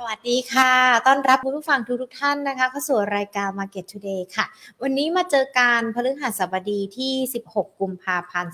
สวัสดีค่ะ ต้อนรับคุณผู้ฟังทุกทุกท่านนะคะ เข้าสู่รายการ Market Today ค่ะ วันนี้มาเจอการพฤหัสบดีที่ 16 กุมภาพันธ์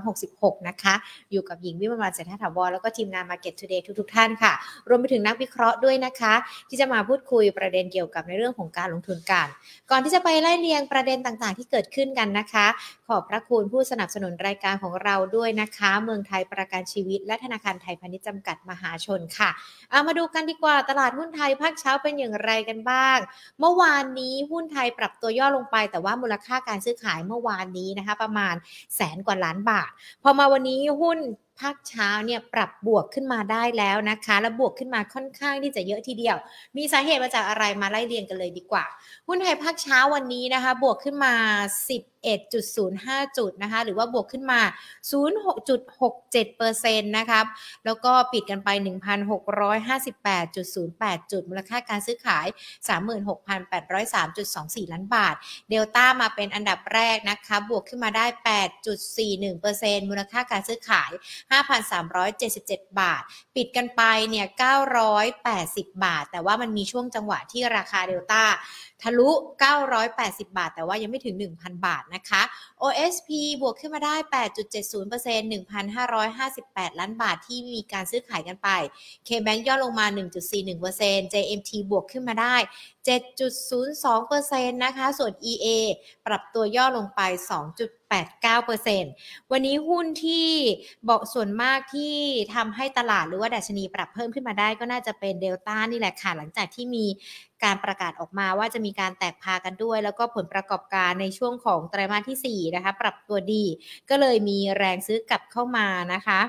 2566 นะคะ อยู่กับหญิงวิมลวันเศรษฐถาวรแล้วก็ทีมงาน Market Today ทุกทุกท่านค่ะ รวมไปถึงนักวิเคราะห์ด้วยนะคะ ที่จะมาพูดคุยประเด็นเกี่ยวกับในเรื่องของการลงทุนกัน ก่อนที่จะไปไล่เรียงประเด็นต่างๆ ที่เกิดขึ้นกันนะคะ ขอบพระคุณผู้สนับสนุนรายการของเราด้วยนะคะ เมืองไทยประกันชีวิต และธนาคารไทยพาณิชย์จำกัดมหาชนค่ะเอามาดูกันดีกว่าตลาดหุ้นไทยภาคเช้าเป็นอย่างไรกันบ้าง เมื่อวานนี้หุ้นไทยปรับตัวย่อลงไป แต่ว่ามูลค่าการซื้อขายเมื่อวานนี้นะคะ ประมาณแสนกว่าล้านบาท พอมาวันนี้หุ้นภาคเช้าเนี่ยปรับบวกขึ้นมาได้แล้วนะคะ และบวกขึ้นมาค่อนข้างที่จะเยอะทีเดียว มีสาเหตุมาจากอะไรมาไล่เรียงกันเลยดีกว่า หุ้นไทยภาคเช้าวันนี้นะคะ บวกขึ้นมา 11.05 จุดนะคะ หรือว่าบวกขึ้นมา 06.67%นะครับ แล้วก็ปิดกันไป 1,658.08 จุด มูลค่าการซื้อขาย 36,803.24 ล้านบาท เดลต้ามาเป็นอันดับแรกนะคะ บวกขึ้นมาได้ 8.41%มูลค่าการซื้อขาย5,377 บาท ปิดกันไปเนี่ย980 บาท แต่ว่ามันมีช่วงจังหวะที่ราคาเดลต้า ทะลุ 980 บาท แต่ว่ายังไม่ถึง 1,000 บาทนะคะ OSP บวกขึ้นมาได้ 8.70% 1,558 ล้านบาทที่มีการซื้อขายกันไป KBank ย่อลงมา 1.41% JMT บวกขึ้นมาได้ 7.02%นะคะ ส่วน EA ปรับตัวย่อลงไป 2.89%วันนี้หุ้นที่บอกส่วนมากที่ทำให้ตลาดหรือว่าดัชนีปรับเพิ่มขึ้นมาได้ก็น่าจะเป็นเดลต้านี่แหละค่ะ หลังจากที่มี การประกาศออกมาว่าจะมีการแตกพากันด้วย แล้วก็ผลประกอบการในช่วงของไตรมาสที่4นะคะปรับตัวดี ก็เลยมีแรงซื้อกลับเข้ามานะคะ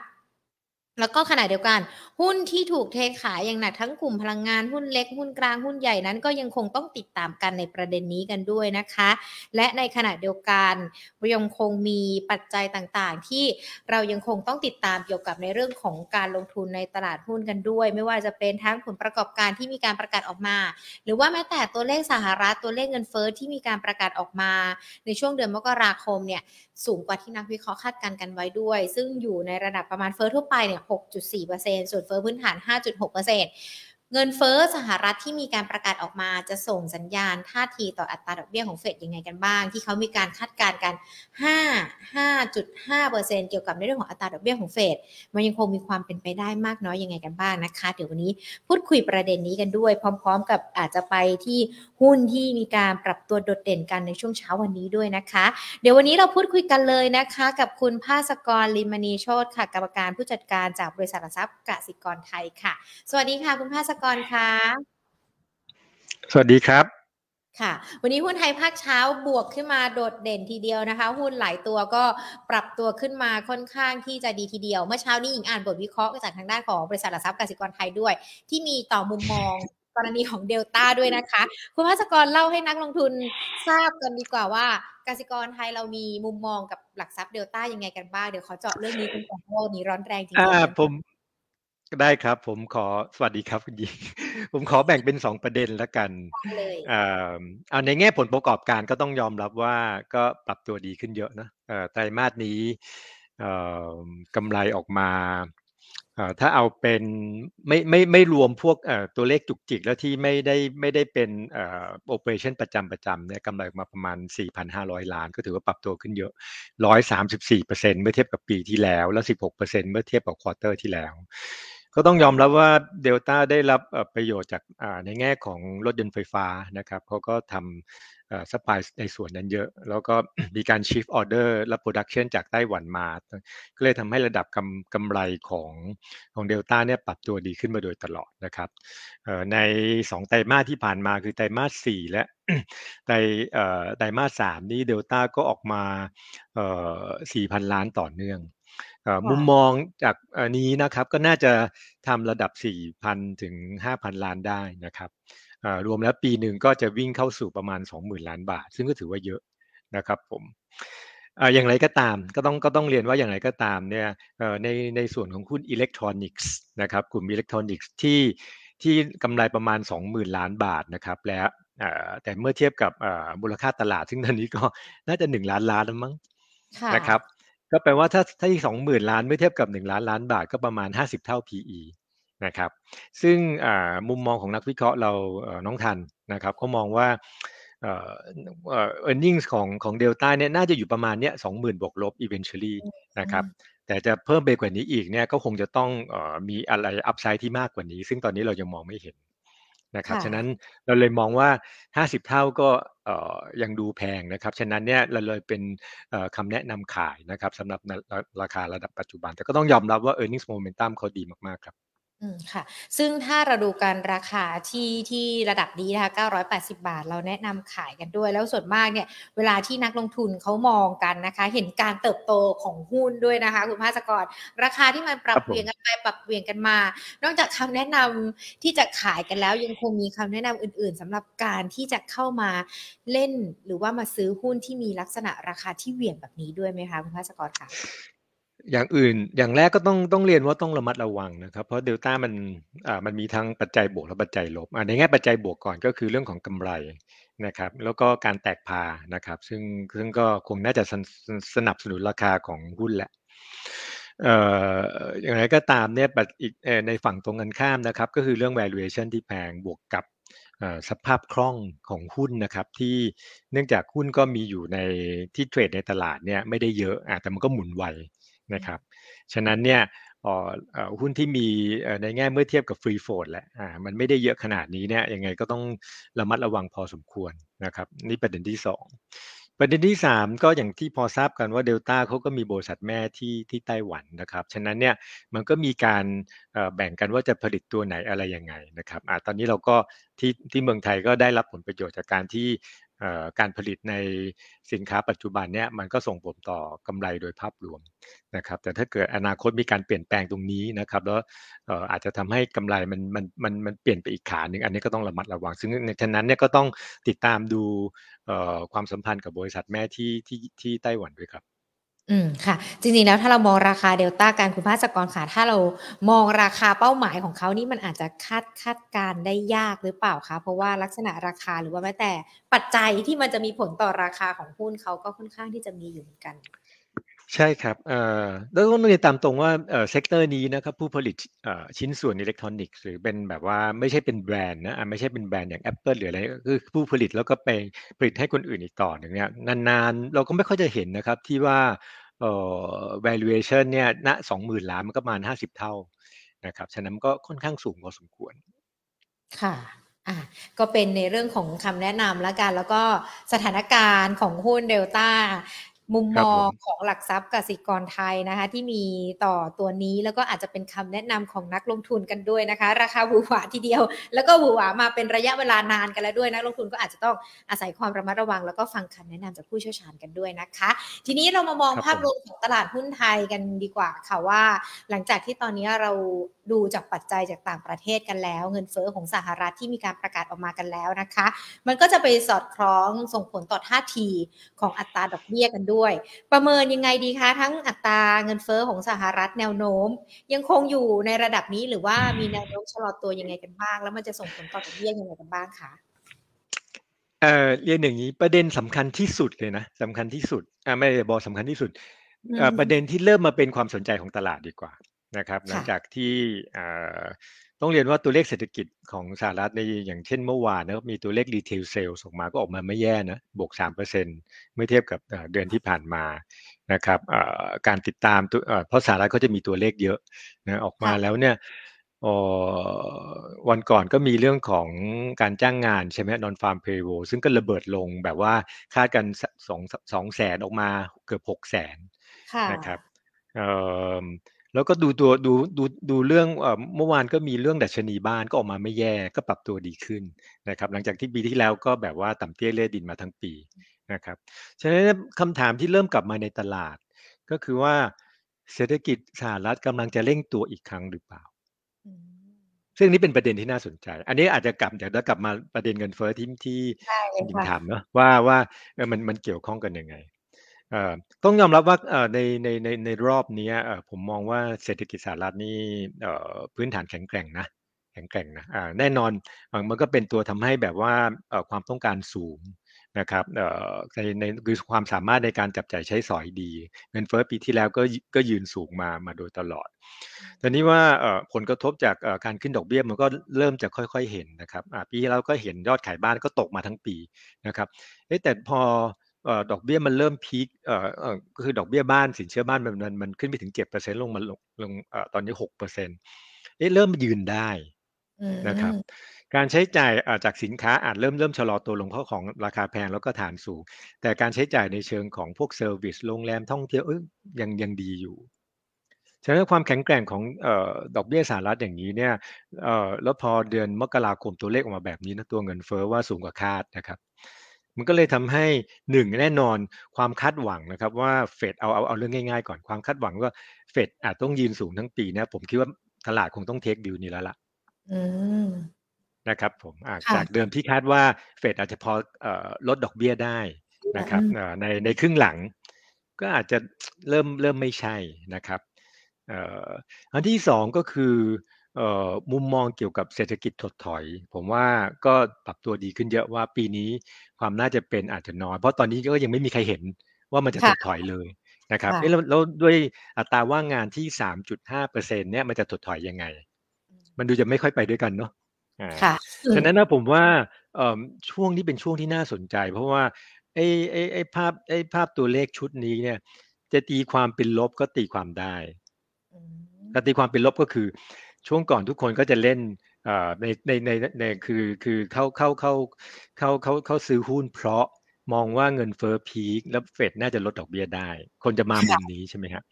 แล้วก็ขณะเดียวกัน หุ้นที่ถูกเทขายอย่างหนักทั้งกลุ่มพลังงานหุ้นเล็กหุ้นกลางหุ้นใหญ่นั้น ก็ยังคงต้องติดตามกันในประเด็นนี้กันด้วยนะคะ และในขณะเดียวกันยังคงมีปัจจัยต่างๆ ที่เรายังคงต้องติดตามเกี่ยวกับในเรื่องของการลงทุนในตลาดหุ้นกันด้วย ไม่ว่าจะเป็นทั้งผลประกอบการที่มีการประกาศออกมา หรือว่าแม้แต่ตัวเลขสหรัฐตัวเลขเงินเฟ้อที่มีการประกาศออกมา ในช่วงเดือนมกราคมเนี่ยสูงกว่าที่นักวิเคราะห์คาดการณ์กันไว้ด้วย ซึ่งอยู่ในระดับประมาณเฟ้อทั่วไปเนี่ย6.4%ส่วนเฟ้อพื้นฐาน 5.6%เงินเฟ้อสหรัฐที่มีการประกาศออกมาจะส่งสัญญาณท่าทีต่ออัตราดอกเบี้ยของเฟดยังไงกันบ้าง ที่เขามีการคาดการณ์กัน 5 5.5%เกี่ยวกับในเรื่องของอัตราดอกเบี้ยของเฟดมันยังคงมีความเป็นไปได้มากน้อยยังไงกันบ้างนะคะ เดี๋ยววันนี้พูดคุยประเด็นนี้กันด้วย พร้อม ๆ กับอาจจะไปที่หุ้นที่มีการปรับตัวโดดเด่นกันในช่วงเช้าวันนี้ด้วยนะคะ เดี๋ยววันนี้เราพูดคุยกันเลยนะคะ กับคุณภาสกรลิมณีโชตค่ะกรรมการผู้จัดการจากบริษัททรัพย์กสิกรไทยค่ะ สวัสดีค่ะคุณภาสกรค่ะสวัสดีครับค่ะ วันนี้หุ้นไทยภาคเช้าบวกขึ้นมาโดดเด่นทีเดียวนะคะ หุ้นหลายตัวก็ปรับตัวขึ้นมาค่อนข้างที่จะดีทีเดียว เมื่อเช้านี้หญิงอ่านบทวิเคราะห์จากทางด้านของบริษัทหลักทรัพย์กสิกรไทยด้วย ที่มีต่อมุมมองกรณีของเดลต้าด้วยนะคะ คุณภาสกรเล่าให้นักลงทุนทราบกันดีกว่าว่ากสิกรไทยเรามีมุมมองกับหลักทรัพย์เดลต้ายังไงกันบ้างเดี๋ยวขอเจาะเรื่องนี้กันก่อนเพราะนี้ร้อนแรงจริงๆผม ได้ครับ ผมขอสวัสดีครับคุณยิงผมขอแบ่งเป็นสองประเด็นแล้วกันเอาในแง่ผลประกอบการก็ต้องยอมรับว่าก็ปรับตัวดีขึ้นเยอะนะไตรมาสนี้กำไรออกมาถ้าเอาเป็นไม่ไม่ไม่รวมพวกตัวเลขจุกจิกแล้วที่ไม่ได้ไม่ได้เป็น operation ประจำประจำเนี่ยกำไรมาประมาณ 4,500 ล้าน ก็ถือว่าปรับตัวขึ้นเยอะ 134%เมื่อเทียบกับปีที่แล้ว แล้ว 16%เมื่อเทียบกับ quarter ที่แล้ว ก็ต้องยอมรับว่าเดลต้าได้รับประโยชน์จากในแง่ของรถยนต์ไฟฟ้านะครับเขาก็ทำ supply ในส่วนนั้นเยอะ แล้วก็มีการ shift order และ production จากไต้หวันมา ก็เลยทำให้ระดับกำกำไรของของเดลต้าเนี่ยปรับตัวดีขึ้นมาโดยตลอดนะครับในสองไตรมาสที่ผ่านมาคือไตรมาสสี่และไตรไตรมาสสามนี้เดลต้าก็ออกมาสี่พันล้านต่อเนื่อง มุมมองจากนี้นะครับก็น่าจะทำระดับ 4,000 ถึง 5,000 ล้านได้นะครับรวมแล้วปีหนึ่งก็จะวิ่งเข้าสู่ประมาณ 20,000 ล้านบาท ซึ่งก็ถือว่าเยอะนะครับผมอย่างไรก็ตามก็ต้องก็ต้องเรียนว่าอย่างไรก็ตามเนี่ยในในส่วนของหุ้นอิเล็กทรอนิกส์นะครับกลุ่มอิเล็กทรอนิกส์ที่ที่กำไรประมาณ 20,000 ล้านบาทนะครับแล้วแต่เมื่อเทียบกับมูลค่าตลาดซึ่งตอนนี้ก็น่าจะ 1 ล้านล้านแล้วมั้งนะครับ ก็แปลว่าถ้าถ้าที่20,000ล้านเมื่อเทียบกับ1ล้านล้านบาทก็ประมาณ50เท่า PE นะครับ ซึ่งมุมมองของนักวิเคราะห์เราน้องทันนะครับเขามองว่าเอ่อ earnings ของของเดลต้าเนี่ยน่าจะอยู่ประมาณเนี้ยสองหมื่นบวกลบ eventually นะครับแต่จะเพิ่มไปกว่านี้อีกเนี่ยก็คงจะต้องอมีอะไรอัพไซด์ที่มากกว่านี้ ซึ่งตอนนี้เรายังมองไม่เห็น นะครับฉะนั้นเราเลยมองว่า 50 เท่าก็ยังดูแพงนะครับ ฉะนั้นเนี่ยเราเลยเป็นคำแนะนำขายนะครับสำหรับราคาระดับปัจจุบัน แต่ก็ต้องยอมรับว่า earnings momentum เขาดีมากๆครับ อืมค่ะ ซึ่งถ้าเราดูการราคาที่ที่ระดับนี้นะคะ 980 บาท เราแนะนำขายกันด้วย แล้วส่วนมากเนี่ย เวลาที่นักลงทุนเขามองกันนะคะ เห็นการเติบโตของหุ้นด้วยนะคะ คุณภาสกร ราคาที่มันปรับเปลี่ยนกันไปปรับเปลี่ยนกันมา นอกจากคำแนะนำที่จะขายกันแล้วยังคงมีคำแนะนำอื่น ๆสำหรับการที่จะเข้ามาเล่นหรือว่ามาซื้อหุ้นที่มีลักษณะราคาที่เหวี่ยงแบบนี้ด้วยไหมคะคุณภาสกรค่ะ อย่างอื่นอย่างแรกก็ต้องต้องเรียนว่าต้องระมัดระวังนะครับ เพราะเดลต้ามันอ่ามันมีทั้งปัจจัยบวกและปัจจัยลบอ่าในแง่ปัจจัยบวกก่อนก็คือเรื่องของกำไรนะครับ แล้วก็การแตกพานะครับ ซึ่งซึ่งก็คงน่าจะสนับสนุนราคาของหุ้นแหละเอ่ออย่างไรก็ตามเนี่ยอีกในฝั่งตรงกันข้ามนะครับ ก็คือเรื่อง valuation ที่แพงบวกกับสภาพคล่องของหุ้นนะครับที่เนื่องจากหุ้นก็มีอยู่ในที่เทรดในตลาดเนี่ยไม่ได้เยอะแต่มันก็หมุนไว นะครับ ฉะนั้นเนี่ยหุ้นที่มีในแง่เมื่อเทียบกับฟรีโฟลดแหละมันไม่ได้เยอะขนาดนี้เนี่ยยังไงก็ต้องระมัดระวังพอสมควรนะครับ นี่ประเด็นที่ 2 ประเด็นที่ 3 ก็อย่างที่พอทราบกันว่าเดลต้าเขาก็มีบริษัทแม่ที่ที่ไต้หวันนะครับ ฉะนั้นเนี่ยมันก็มีการแบ่งกันว่าจะผลิตตัวไหนอะไรยังไงนะครับอตอนนี้เราก็ที่ที่เมืองไทยก็ได้รับผลประโยชน์จากการที่ การผลิตในสินค้าปัจจุบันเนี่ยมันก็ส่งผลต่อกำไรโดยภาพรวมนะครับ แต่ถ้าเกิดอนาคตมีการเปลี่ยนแปลงตรงนี้นะครับ แล้วอาจจะทำให้กำไรมันมันมันมันเปลี่ยนไปอีกขาหนึ่งอันนี้ก็ต้องระมัดระวัง ซึ่งในฉะนั้นเนี่ยก็ต้องติดตามดูความสัมพันธ์กับบริษัทแม่ที่ที่ที่ไต้หวันด้วยครับ อืมค่ะ จริงๆแล้วถ้าเรามองราคาเดลต้าการคุณภาสกรค่ะ ถ้าเรามองราคาเป้าหมายของเขานี่มันอาจจะคาดคาดการณ์ได้ยากหรือเปล่าคะเพราะว่าลักษณะราคาหรือว่าแม้แต่ปัจจัยที่มันจะมีผลต่อราคาของหุ้นเขาก็ค่อนข้างที่จะมีอยู่เหมือนกัน ใช่ครับเอ่อแล้วก็ต้องเรียนตามตรงว่าเอ่อ sector นี้นะครับผู้ผลิตเอ่อชิ้นส่วนอิเล็กทรอนิกส์หรือเป็นแบบว่าไม่ใช่เป็นแบรนด์นะไม่ใช่เป็นแบรนด์อย่าง Apple หรืออะไรก็คือผู้ผลิตแล้วก็ไปผลิตให้คนอื่นอีกต่อหนึ่งเนี่ยนานๆ เราก็ไม่ค่อยจะเห็นนะครับที่ว่าเอ่อ valuation เนี่ยณสองหมื่นล้านมันก็ประมาณห้าสิบเท่านะครับฉะนั้นก็ค่อนข้างสูงพอสมควรค่ะอะก็เป็นในเรื่องของคำแนะนำแล้วกัน แล้วก็สถานการณ์ของหุ้นเดลต้า มุมมองของหลักทรัพย์กสิกรไทยนะคะ ที่มีต่อตัวนี้แล้วก็อาจจะเป็นคำแนะนำของนักลงทุนกันด้วยนะคะ ราคาหวือหวาทีเดียว แล้วก็หวือหวามาเป็นระยะเวลานานกันแล้วด้วยนักลงทุนก็อาจจะต้องอาศัยความระมัดระวัง แล้วก็ฟังคำแนะนำจากผู้เชี่ยวชาญกันด้วยนะคะ ทีนี้เรามามองภาพรวมของตลาดหุ้นไทยกันดีกว่าค่ะว่า หลังจากที่ตอนนี้เราดูจากปัจจัยจากต่างประเทศกันแล้ว เงินเฟอ้อของสหรัฐที่มีการประกาศออกมากันแล้วนะคะ มันก็จะไปสอดคล้องส่งผลต่อท่าทีของอัตราดอกเบี้ยกันด้วย ประเมินยังไงดีคะทั้งอัตราเงินเฟอ้อของสหรัฐแนวโน้ม ยังคงอยู่ในระดับนี้หรือว่ามีแนวโน้มชะลอตัวยังไงกันบ้าง แล้วมันจะส่งผลต่อดอกเบี้ยยังไงกันบ้างคะเอ่อเรียนอย่างนี้ประเด็นสำคัญที่สุดเลยนะสำคัญที่สุดอ่าไม่บอกสำคัญที่สุดประเด็นที่เริ่มมาเป็นความสนใจของตลาดดีกว่า นะครับ หลังจากที่ต้องเรียนว่าตัวเลขเศรษฐกิจของสหรัฐในอย่างเช่นเมื่อวานนะมีตัวเลขรีเทลเซลส่งมาก็ออกมาไม่แย่นะบวก3%เมื่อเทียบกับเดือนที่ผ่านมานะครับการติดตามเพราะสหรัฐเขาจะมีตัวเลขเยอะนะออกมาแล้วเนี่ยวันก่อนก็มีเรื่องของการจ้างงานใช่ไหมนอนฟาร์มเพย์โวซึ่งก็ระเบิดลงแบบว่าคาดกันสองสองแสนออกมาเกือบหกแสนนะครับ แล้วก็ดูตัวดูดูดูเรื่องเมื่อวานก็มีเรื่องดัชนีบ้านก็ออกมาไม่แย่ก็ปรับตัวดีขึ้นนะครับ หลังจากที่ปีที่แล้วก็แบบว่าต่ำเตี้ยเล่ดินมาทั้งปีนะครับฉะนั้นคำถามที่เริ่มกลับมาในตลาด ก็คือว่าเศรษฐกิจสหรัฐกำลังจะเร่งตัวอีกครั้งหรือเปล่า ซึ่งนี้เป็นประเด็นที่น่าสนใจ อันนี้อาจจะกลับอยากจะกลับมาประเด็นเงินเฟ้อที่ที่ที่ถามเนาะว่าว่ามันมันเกี่ยวข้องกันยังไง ต้องยอมรับว่าในในในในรอบนี้ผมมองว่าเศรษฐกิจสหรัฐนี่พื้นฐานแข็งแกร่งนะ แข็งแกร่งนะแน่นอนมันก็เป็นตัวทำให้แบบว่าความต้องการสูงนะครับในในคือความสามารถในการจับจ่ายใช้สอยดี เงินเฟ้อปีที่แล้วก็ก็ยืนสูงมามาโดยตลอดตอนนี้ว่าผลกระทบจากการขึ้นดอกเบี้ยมันก็เริ่มจะค่อยๆเห็นนะครับปีที่แล้วก็เห็นยอดขายบ้านก็ตกมาทั้งปีนะครับแต่พอ ดอกเบี้ยมันเริ่มพีคก็คือดอกเบี้ยบ้านสินเชื่อบ้านมันมันขึ้นไปถึงเจ็ดเปอร์เซ็นต์ลงมาลงลงตอนนี้หกเปอร์เซ็นต์เริ่มยืนได้นะครับ การใช้จ่ายจากสินค้าอาจเริ่มเริ่มชะลอตัวลงเพราะของราคาแพงแล้วก็ฐานสูง แต่การใช้จ่ายในเชิงของพวก service โรงแรมท่องเที่ยวยังยังดีอยู่ฉะนั้นความแข็งแกร่งของดอกเบี้ยสหรัฐอย่างนี้เนี่ยแล้วพอเดือนมกราคมตัวเลขออกมาแบบนี้นะตัวเงินเฟ้อว่าสูงกว่าคาดนะครับ มันก็เลยทำให้หนึ่งแน่นอนความคาดหวังนะครับ ว่าเฟดเอาเอาเอาเรื่องง่ายๆก่อนความคาดหวังว่าเฟดอาจต้องยืนสูงทั้งปีนะผมคิดว่าตลาดคงต้องเทคดิวนี้แล้วล่ะนะครับผมจากเดิมที่คาดว่าเฟดอาจจะพอลดดอกเบี้ยได้นะครับในในครึ่งหลัง ก็อาจจะเริ่มเริ่มไม่ใช่นะครับอันที่สองก็คือ มุมมองเกี่ยวกับเศรษฐกิจถดถอย ผมว่าก็ปรับตัวดีขึ้นเยอะว่าปีนี้ความน่าจะเป็นอาจจะน้อย เพราะตอนนี้ก็ยังไม่มีใครเห็นว่ามันจะถดถอยเลยนะครับแล้วด้วยอัตราว่างงานที่ 3.5เปอร์เซ็นเนี่ยมันจะถดถอยยังไง มันดูจะไม่ค่อยไปด้วยกันเนาะค่ะฉะนั้นนะผมว่าช่วงนี้เป็นช่วงที่น่าสนใจ เพราะว่าไอ้ไอ้ไอ้ภาพไอ้ภาพตัวเลขชุดนี้เนี่ย จะตีความเป็นลบก็ตีความได้แต่ตีความเป็นลบก็คือ ช่วงก่อนทุกคนก็จะเล่นในในในในคือคือเข้าเข้าเข้าเข้าเข้าเข้าซื้อหุ้นเพราะมองว่าเงินเฟ้อพีคแล้วเฟดน่าจะลดดอกเบี้ยได้ คนจะมามุมนี้ใช่ไหมครับ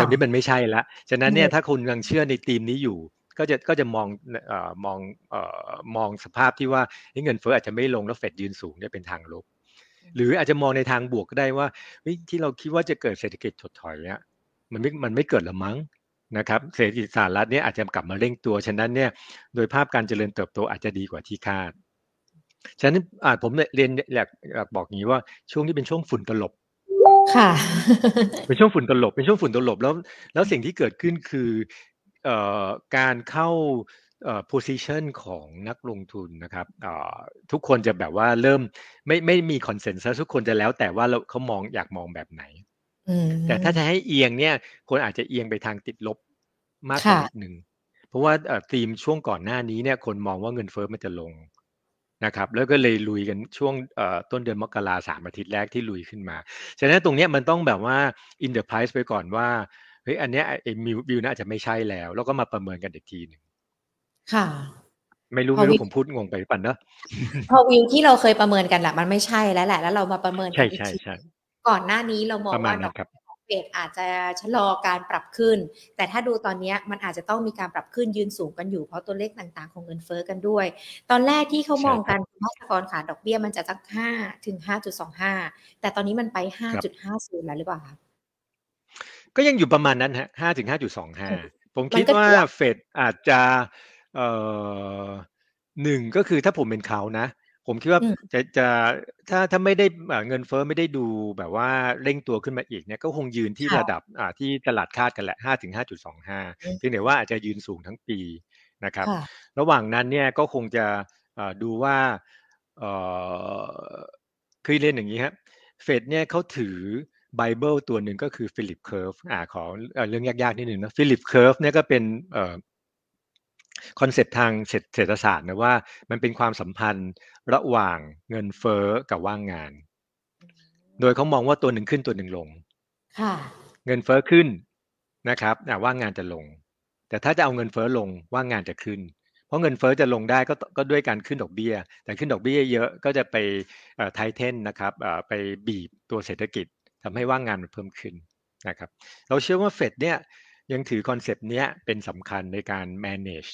ตอนนี้มันไม่ใช่ละฉะนั้นเนี่ยถ้าคุณยังเชื่อในธีมนี้อยู่ ก็จะก็จะมองเอ่อมองเอ่อมองสภาพที่ว่าเงินเฟ้ออาจจะไม่ลงแล้วเฟดยืนสูงเนี่ยเป็นทางลบหรืออาจจะมองในทางบวกก็ได้ว่าที่เราคิดว่าจะเกิดเศรษฐกิจถดถอยเนี่ยมันไม่มันไม่เกิดละมั้ง นะครับเศรษฐกิจสหรัฐเนี่ยอาจจะกลับมาเร่งตัว ฉะนั้นเนี่ยโดยภาพการเจริญเติบโตอาจจะดีกว่าที่คาด ฉะนั้นผมเรียนอยากอยากบอกอย่างนี้ว่าช่วงนี้เป็นช่วงฝุ่นตลบ ค่ะ เป็นช่วงฝุ่นตลบ เป็นช่วงฝุ่นตลบแล้ว แล้วสิ่งที่เกิดขึ้นคือการเข้า position ของนักลงทุนนะครับทุกคนจะแบบว่าเริ่มไม่ไม่มีคอนเซนแซสทุกคนจะแล้วแต่ว่าเราเขามองอยากมองแบบไหน แต่ถ้าจะให้เอียงเนี่ยคนอาจจะเอียงไปทางติดลบมากกว่าหนึ่งเพราะว่าธีมช่วงก่อนหน้านี้เนี่ยคนมองว่าเงินเฟ้อมันจะลงนะครับแล้วก็เลยลุยกันช่วงต้นเดือนมกราสามอาทิตย์แรกที่ลุยขึ้นมา ฉะนั้นตรงนี้มันต้องแบบว่า in the price ไปก่อนว่าเฮ้ยอันเนี้ยไอ้มิววิวน่าจะไม่ใช่แล้ว แล้วก็มาประเมินกันอีกทีหนึ่งค่ะ ไม่รู้ไม่รู้ผมพูดงงไปปั่นเนอะพอวิวที่เราเคยประเมินกันแหละมันไม่ใช่แล้วแหละแล้วเรามาประเมินใช่ใช่ใช่ ก่อนหน้านี้เรามองว่าดอกเฟดอาจจะชะลอการปรับขึ้น แต่ถ้าดูตอนนี้มันอาจจะต้องมีการปรับขึ้นยืนสูงกันอยู่เพราะตัวเลขต่างๆ ของเงินเฟ้อกันด้วย ตอนแรกที่เขามองกันมาตรกรขาดอกเบี้ยมันจะสักห้าถึงห้าจุดสองห้าแต่ตอนนี้มันไปห้าจุดห้าศูนย์แล้วหรือเปล่าคะก็ยังอยู่ประมาณนั้นฮะห้าถึงห้าจุดสองห้าผมคิดว่าเฟดอาจจะเอ่อหนึ่งก็คือถ้าผมเป็นเขานะ ผมคิดว่าจะจะถ้าถ้าไม่ได้เงินเฟ้อไม่ได้ดูแบบว่าเร่งตัวขึ้นมาอีกเนี่ยก็คงยืนที่ระดับอ่าที่ตลาดคาดกันแหละห้าถึงห้าจุดสองห้าเพียงแต่ว่าอาจจะยืนสูงทั้งปีนะครับ ระหว่างนั้นเนี่ยก็คงจะดูว่าเอ่อคือเรียนอย่างนี้ครับเฟดเนี่ยเขาถือไบเบิลตัวหนึ่งก็คือ Phillips curve อ่าขอเรื่องยากๆนิดหนึ่งนะ Phillips curve เนี่ยก็เป็นเอ่อ concept ทางเศรษฐศาสตร์นะว่ามันเป็นความสัมพันธ์ระหว่างเงินเฟ้อกับว่างงาน โดยเขามองว่าตัวหนึ่งขึ้นตัวหนึ่งลงเงินเฟ้อขึ้นนะครับว่างงานจะลง แต่ถ้าจะเอาเงินเฟ้อลงว่างงานจะขึ้น เพราะเงินเฟ้อจะลงได้ก็ก็ด้วยการขึ้นดอกเบี้ย แต่ขึ้นดอกเบี้ยเยอะก็จะไป tighten นะครับไปบีบตัวเศรษฐกิจทำให้ว่างงานมันเพิ่มขึ้นนะครับ เราเชื่อว่าเฟดเนี่ย ยังถือ concept นี้เป็นสำคัญในการ manage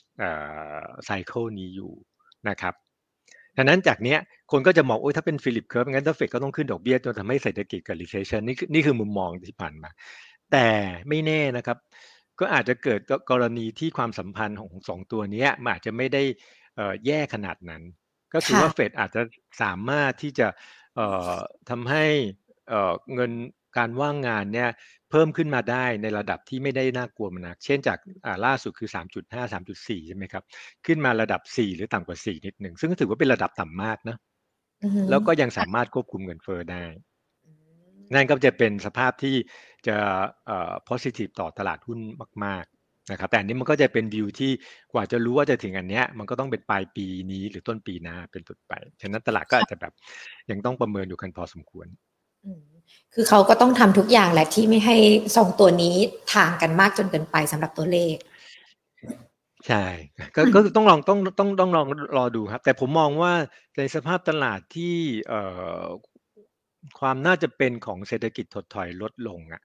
cycle นี้อยู่นะครับดังนั้นจากนี้คนก็จะมองโอ้ยถ้าเป็น Phillips curve งั้นถ้าเฟดก็ต้องขึ้นดอกเบี้ยจนทำให้เศรษฐกิจเกิด recession นี่นี่คือมุมมองที่ผ่านมา แต่ไม่แน่นะครับ ก็อาจจะเกิดกรณีที่ความสัมพันธ์ของสองตัวนี้มันอาจจะไม่ได้แย่ขนาดนั้น ก็คือว่าเฟดอาจจะสามารถที่จะทำให้เงิน การว่างงานเนี่ยเพิ่มขึ้นมาได้ในระดับที่ไม่ได้น่ากลัวมากเช่นจากล่าสุดคือ 3.5 3.4 ใช่ไหมครับ ขึ้นมาระดับ 4 หรือต่ำกว่า 4 นิดหนึ่ง ซึ่งถือว่าเป็นระดับต่ำมากนะแล้วก็ยังสามารถควบคุมเงินเฟ้อได้ นั่นก็จะเป็นสภาพที่จะเอ่อ positive ต่อตลาดหุ้นมาก ๆ นะครับ แต่อันนี้มันก็จะเป็นวิวที่กว่าจะรู้ว่าจะถึงอันเนี้ย มันก็ต้องเป็นปลายปีนี้หรือต้นปีหน้าเป็นต้นไป ฉะนั้นตลาดก็อาจจะแบบยังต้องประเมินอยู่กันพอสมควร คือเขาก็ต้องทำทุกอย่างแหละที่ไม่ให้สองตัวนี้ทางกันมากจนเกินไปสำหรับตัวเลข ใช่ ก็ก็ต้องลองต้องต้องต้องลองรอดูครับ แต่ผมมองว่าในสภาพตลาดที่เอ่อความน่าจะเป็นของเศรษฐกิจถดถอยลดลงอะ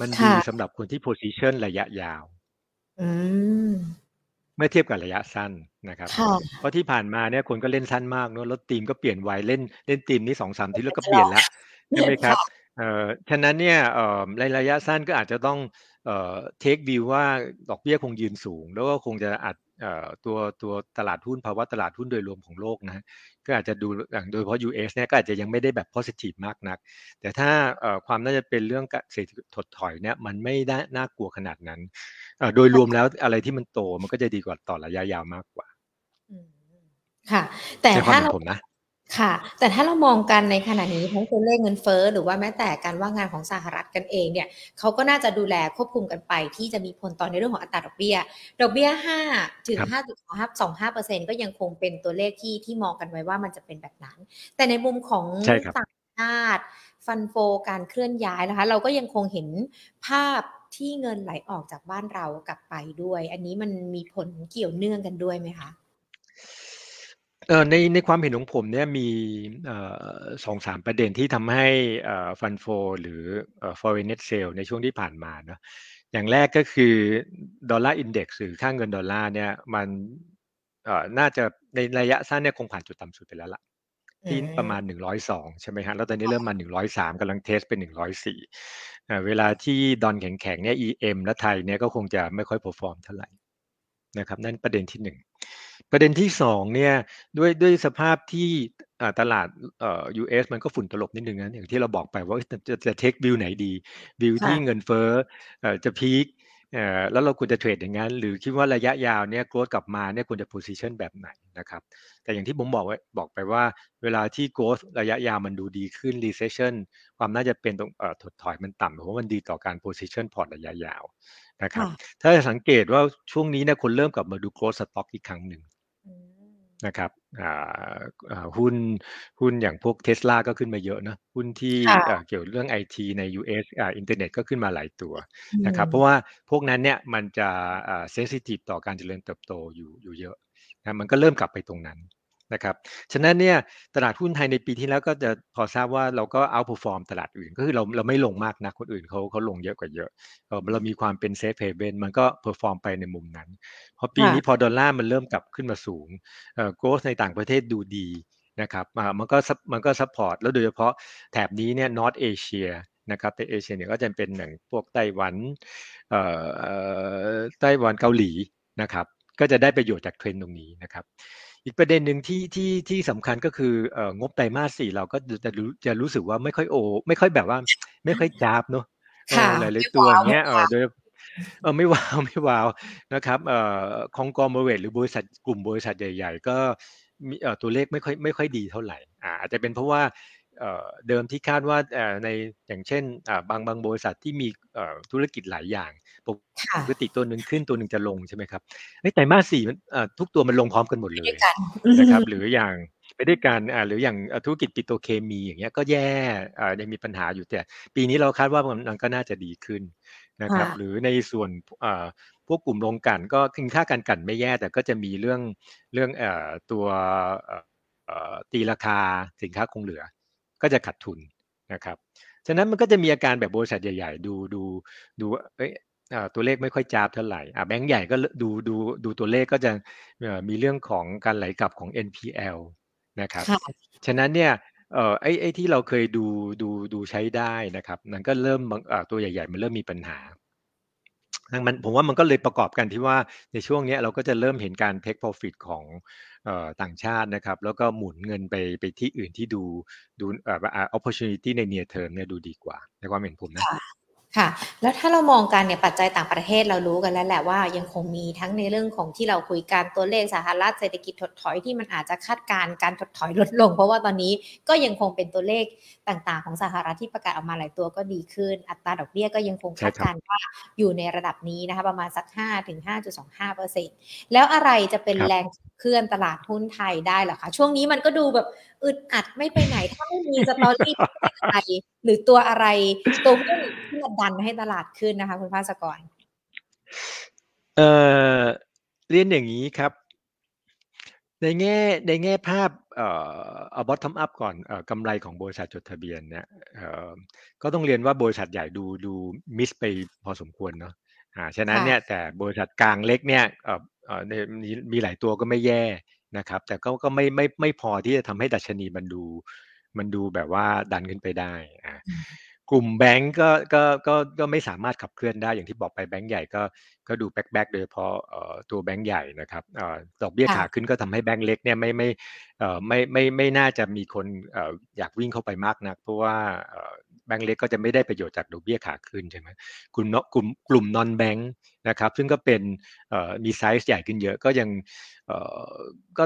มันดีสำหรับคนที่โพซิชันระยะยาวเมื่อเทียบกับระยะสั้นนะครับ เพราะที่ผ่านมาเนี่ยคนก็เล่นสั้นมากเนอะรถทีมก็เปลี่ยนไวเล่นเล่นทีมนี้สองสามทีแล้วก็เปลี่ยนแล้วใช่ไหมครับ เอ่อฉะนั้นเนี่ยเอ่อในระยะสั้นก็อาจจะต้องเอ่อเทควิวว่าดอกเบี้ยคงยืนสูง แล้วก็คงจะอาจเอ่อตัวตัวตลาดหุ้นภาวะตลาดหุ้นโดยรวมของโลกนะก็อาจจะดูอย่างโดยเฉพาะ US เนี่ยก็อาจจะยังไม่ได้แบบ positive มากนัก แต่ถ้าเอ่อความน่าจะเป็นเรื่องเศรษฐกิจถดถอยเนี่ยมันไม่ได้น่ากลัวขนาดนั้นเอ่อโดยรวมแล้วอะไรที่มันโตมันก็จะดีกว่าต่อระยะยาวมากกว่า ค่ะ แต่ถ้าเราผมนะ ค่ะ แต่ถ้าเรามองกันในขณะนี้ทั้งตัวเลขเงินเฟ้อหรือว่าแม้แต่การว่างงานของสหรัฐกันเองเนี่ยเขาก็น่าจะดูแลควบคุมกันไป ที่จะมีผลต่อในเรื่องของอัตราดอกเบี้ย ดอกเบี้ย5ถึง5.25เก็ยังคงเป็นตัวเลขที่ที่มองกันไว้ว่ามันจะเป็นแบบนั้น แต่ในมุมของต่างชาติฟันโฟการเคลื่อนย้ายนะคะ เราก็ยังคงเห็นภาพที่เงินไหลออกจากบ้านเรากลับไปด้วย อันนี้มันมีผลเกี่ยวเนื่องกันด้วยไหมคะ เอ่อในในความเห็นของผมเนี่ยมีเอ่อสองสามประเด็นที่ทำให้เอ่อ fund flow หรือเอ่อ foreign net sale ในช่วงที่ผ่านมาเนาะอย่างแรกก็คือ dollar index หรือค่าเงินดอลลาร์เนี่ยมันเอ่อน่าจะในระยะสั้นเนี่ยคงผ่านจุดต่ำสุดไปแล้วล่ะ ที่ประมาณหนึ่งร้อยสองใช่ไหมฮะ แล้วตอนนี้เริ่มมาหนึ่งร้อยสามกำลัง test เป็นหนึ่งร้อยสี่เวลาที่ดอลแข็งๆเนี่ย EM และไทยเนี่ยก็คงจะไม่ค่อย perform เท่าไหร่นะครับ นั่นประเด็นที่หนึ่ง ประเด็นที่สองเนี่ยด้วยด้วยสภาพที่ตลาดเอ่อ US มันก็ฝุ่นตลบนิดนึงนะอย่างที่เราบอกไปว่าจะจะ take view ไหนดีวิวที่เงินเฟ้อเอ่อจะ peak เอ่อแล้วเราควรจะ trade อย่างนั้น หรือคิดว่าระยะยาวเนี่ย growth กลับมาเนี่ยควรจะ position แบบไหนนะครับแต่อย่างที่ผมบอกไว้บอกไปว่า เวลาที่ growth ระยะยาวมันดูดีขึ้น recession ความน่าจะเป็นตรงเอ่อถดถอยมันต่ำเพราะมันดีต่อการ position พอร์ตระยะยาวนะครับถ้าสังเกตว่าช่วงนี้เนี่ยคนเริ่มกลับมาดู growth stock อีกครั้งหนึ่ง นะครับหุ้นหุ้นอย่างพวกเทสลาก็ขึ้นมาเยอะนะหุ้นที่เกี่ยวเรื่องไอทีใน US อินเทอร์เน็ตก็ขึ้นมาหลายตัวนะครับเพราะว่าพวกนั้นเนี่ยมันจะsensitive ต่อการเจริญเติบโตอยู่อยู่เยอะนะมันก็เริ่มกลับไปตรงนั้น นะครับ ฉะนั้นเนี่ยตลาดหุ้นไทยในปีที่แล้วก็จะพอทราบว่าเราก็ outperform ตลาดอื่น ก็คือเราเราไม่ลงมากนะคนอื่นเขาเขาลงเยอะกว่าเยอะ เรามีความเป็น safe haven มันก็ perform ไปในมุมนั้น พอปีนี้พอดอลลาร์มันเริ่มกลับขึ้นมาสูงเอ่อ growth ในต่างประเทศดูดีนะครับมันก็มันก็ support แล้วโดยเฉพาะแถบนี้เนี่ย North Asia นะครับ North Asia เนี่ยก็จะเป็นอย่างพวกไต้หวันเอ่อไต้หวันเกาหลีนะครับก็จะได้ประโยชน์จากเทรนด์ตรงนี้นะครับ อีกประเด็นหนึ่งที่ที่ที่สำคัญก็คือเอ่องบไตรมาสสี่เราก็จะรู้จะรู้สึกว่าไม่ค่อยโอ ไม่ค่อยแบบว่า ไม่ค่อยจ้าบเนาะหลายๆตัวเงี้ยเออโดยเออไม่ว้าวไม่ว้าวนะครับเอ่อคองกอมเวทหรือบริษัทกลุ่มบริษัทใหญ่ ๆ ก็มีเอ่อตัวเลขไม่ค่อยไม่ค่อยดีเท่าไหร่อ่าอาจจะเป็นเพราะว่า เดิมที่คาดว่าในอย่างเช่นบางบางบริษัทที่มีธุรกิจหลายอย่างปกติตัวหนึ่งขึ้นตัวหนึ่งจะลงใช่ไหมครับแต่มาสี่ทุกตัวมันลงพร้อมกันหมดเลยนะครับหรืออย่างไม่ได้การหรืออย่างธุรกิจปิโตเคมีอย่างเงี้ยก็แย่ยังมีปัญหาอยู่แต่ ปีนี้เราคาดว่ามันก็น่าจะดีขึ้นนะครับ หรือในส่วนพวกกลุ่มโรงกันก็คึงค่าการกันไม่แย่แต่ก็จะมีเรื่องเรื่องตัวตีราคาสินค้าคงเหลือ ก็จะขาดทุนนะครับฉะนั้นมันก็จะมีอาการแบบบริษัทใหญ่ๆ ดูดูดูเอ้ยตัวเลขไม่ค่อยจ้าบเท่าไหร่อ่าแบงก์ใหญ่ก็ดูดูดูตัวเลขก็จะมีเรื่องของการไหลกลับของ NPL นะครับ ฉะนั้นเนี่ยเอ่อไอ้ไอ้ที่เราเคยดูดูดูใช้ได้นะครับมันก็เริ่มตัวใหญ่ๆมันเริ่มมีปัญหา มันผมว่ามันก็เลยประกอบกันที่ว่าในช่วงนี้เราก็จะเริ่มเห็นการ take profit ของต่างชาตินะครับ แล้วก็หมุนเงินไปไปที่อื่นที่ดูดูเอ่อ opportunity ใน near term เนี่ยดูดีกว่าในความเห็นผมนะ ค่ะ แล้วถ้าเรามองกันเนี่ยปัจจัยต่างประเทศเรารู้กันแล้วแหละว่ายังคงมีทั้งในเรื่องของที่เราคุยกันตัวเลขสหรัฐเศรษฐกิจถดถอยที่มันอาจจะคาดการณ์การถดถอยลดลง เพราะว่าตอนนี้ก็ยังคงเป็นตัวเลขต่างๆ ของสหรัฐที่ประกาศออกมาหลายตัวก็ดีขึ้น อัตราดอกเบี้ยก็ยังคงคาดการณ์ว่าอยู่ในระดับนี้นะคะประมาณสัก5ถึง5.25เปอร์เซ็นต์แล้วอะไรจะเป็นแรงเคลื่อนตลาดหุ้นไทยได้หรอคะช่วงนี้มันก็ดูแบบ อึดอัดไม่ไปไหน ถ้าไม่มีสตอรี่อะไรหรือตัวอะไรตัวหุ้นที่มันดันให้ตลาดขึ้นนะคะ คุณภาสกรเออเรียนอย่างนี้ครับ ในแง่ในแง่ภาพเอ่อเอาบอททอมอัพก่อนเอ่อกำไรของบริษัทจดทะเบียนเนี่ยเอ่อก็ต้องเรียนว่าบริษัทใหญ่ดูดูมิสไปพอสมควรเนาะอ่าฉะนั้นเนี่ยแต่บริษัทกลางเล็กเนี่ยเอ่อเอ่อมีมีหลายตัวก็ไม่แย่ นะครับ แต่ก็ก็ไม่ไม่ไม่พอที่จะทำให้ดัชนีมันดู มันดูแบบว่าดันขึ้นไปได้อ่ากลุ่มแบงก์ก็ก็ก็ก็ไม่สามารถขับเคลื่อนได้อย่างที่บอกไปแบงก์ใหญ่ก็ก็ดูแบ็กแบ็กโดยเฉพาะตัวแบงก์ใหญ่นะครับดอกเบี้ยขาขึ้นก็ทำให้แบงก์เล็กเนี่ยไม่ไม่ไม่ไม่ไม่น่าจะมีคนอยากวิ่งเข้าไปมากนัก เพราะว่าแบงก์เล็กก็จะไม่ได้ประโยชน์จากดอกเบี้ยขาขึ้นใช่ไหมกลุ่มกลุ่มกลุ่มนอนแบงก์นะครับซึ่งก็เป็นมีไซส์ใหญ่ขึ้นเยอะก็ยังก็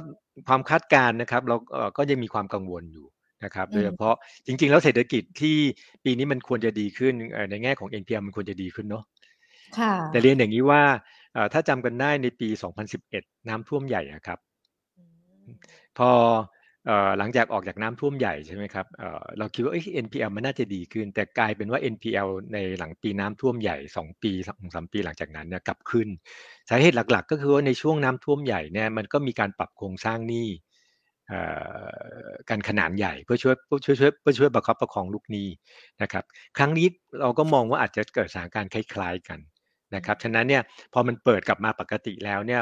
ความคาดการณ์นะครับเราก็ยังมีความกังวลอยู่นะครับโดยเฉพาะจริง ๆ แล้วเศรษฐกิจที่ปีนี้มันควรจะดีขึ้นในแง่ของ NPL มันควรจะดีขึ้นเนาะแต่เรียนอย่างนี้ว่าถ้าจำกันได้ในปี 2011 น้ำท่วมใหญ่ครับ พอ หลังจากออกจากน้ำท่วมใหญ่ใช่ไหมครับเราคิดว่า NPL มันน่าจะดีขึ้น แต่กลายเป็นว่า NPL ในหลังปีน้ำท่วมใหญ่ 2 ปีสองสามปีหลังจากนั้นเนี่ยกลับขึ้น สาเหตุหลักๆ ก็คือว่าในช่วงน้ำท่วมใหญ่เนี่ยมันก็มีการปรับโครงสร้างหนี้การขนานใหญ่เพื่อช่วยช่วยช่วยเพื่อช่วยประคับประคองลูกหนี้นะครับครั้งนี้เราก็มองว่าอาจจะเกิดสถานการณ์คล้ายๆกันนะครับฉะนั้นเนี่ยพอมันเปิดกลับมาปกติแล้วเนี่ย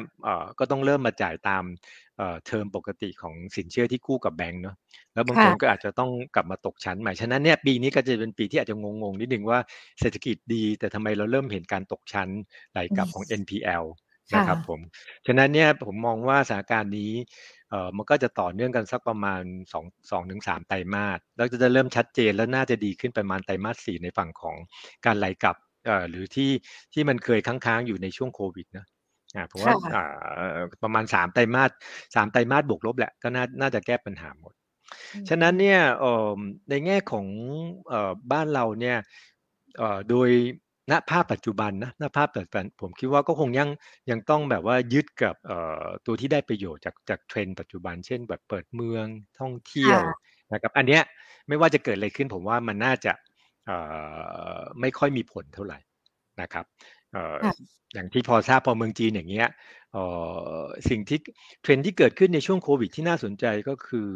ก็ต้องเริ่มมาจ่ายตาม เทอมปกติของสินเชื่อที่กู้กับแบงก์เนาะแล้วบางคนก็อาจจะต้องกลับมาตกชั้นใหม่ฉะนั้นเนี่ยปีนี้ก็จะเป็นปีที่อาจจะงงๆนิดนึงว่าเศรษฐกิจดี แต่ทำไมเราเริ่มเห็นการตกชั้นไหลกลับของ NPL นะครับผมฉะนั้นเนี่ยผมมองว่าสถานการณ์นี้เอ่อมันก็จะต่อเนื่องกันสักประมาณ2 2ถึง3ไตรมาสแล้วจะเริ่มชัดเจนแล้วน่าจะดีขึ้นประมาณไตรมาส4ในฝั่งของการไหลกลับเอ่อหรือที่ที่มันเคยค้างๆอยู่ในช่วงโควิดนะ อ่าผมว่าอ่าประมาณ3ไตรมาส3ไตรมาสบวกลบแหละก็น่าน่าจะแก้ปัญหาหมด ฉะนั้นเนี่ยเอ่อในแง่ของเอ่อบ้านเราเนี่ยเอ่อโดยณภาพปัจจุบันนะณภาพปัจจุบันผมคิดว่าก็คงยังยังต้องแบบว่ายึดกับตัวที่ได้ประโยชน์จากจากเทรนด์ปัจจุบัน เช่น แบบเปิดเมืองท่องเที่ยวนะครับอันเนี้ยไม่ว่าจะเกิดอะไรขึ้นผมว่ามันน่าจะไม่ค่อยมีผลเท่าไหร่นะครับ อย่างที่พอทราบพอเมืองจีนอย่างเงี้ยสิ่งที่เทรนด์ที่เกิดขึ้นในช่วงโควิดที่น่าสนใจก็คือ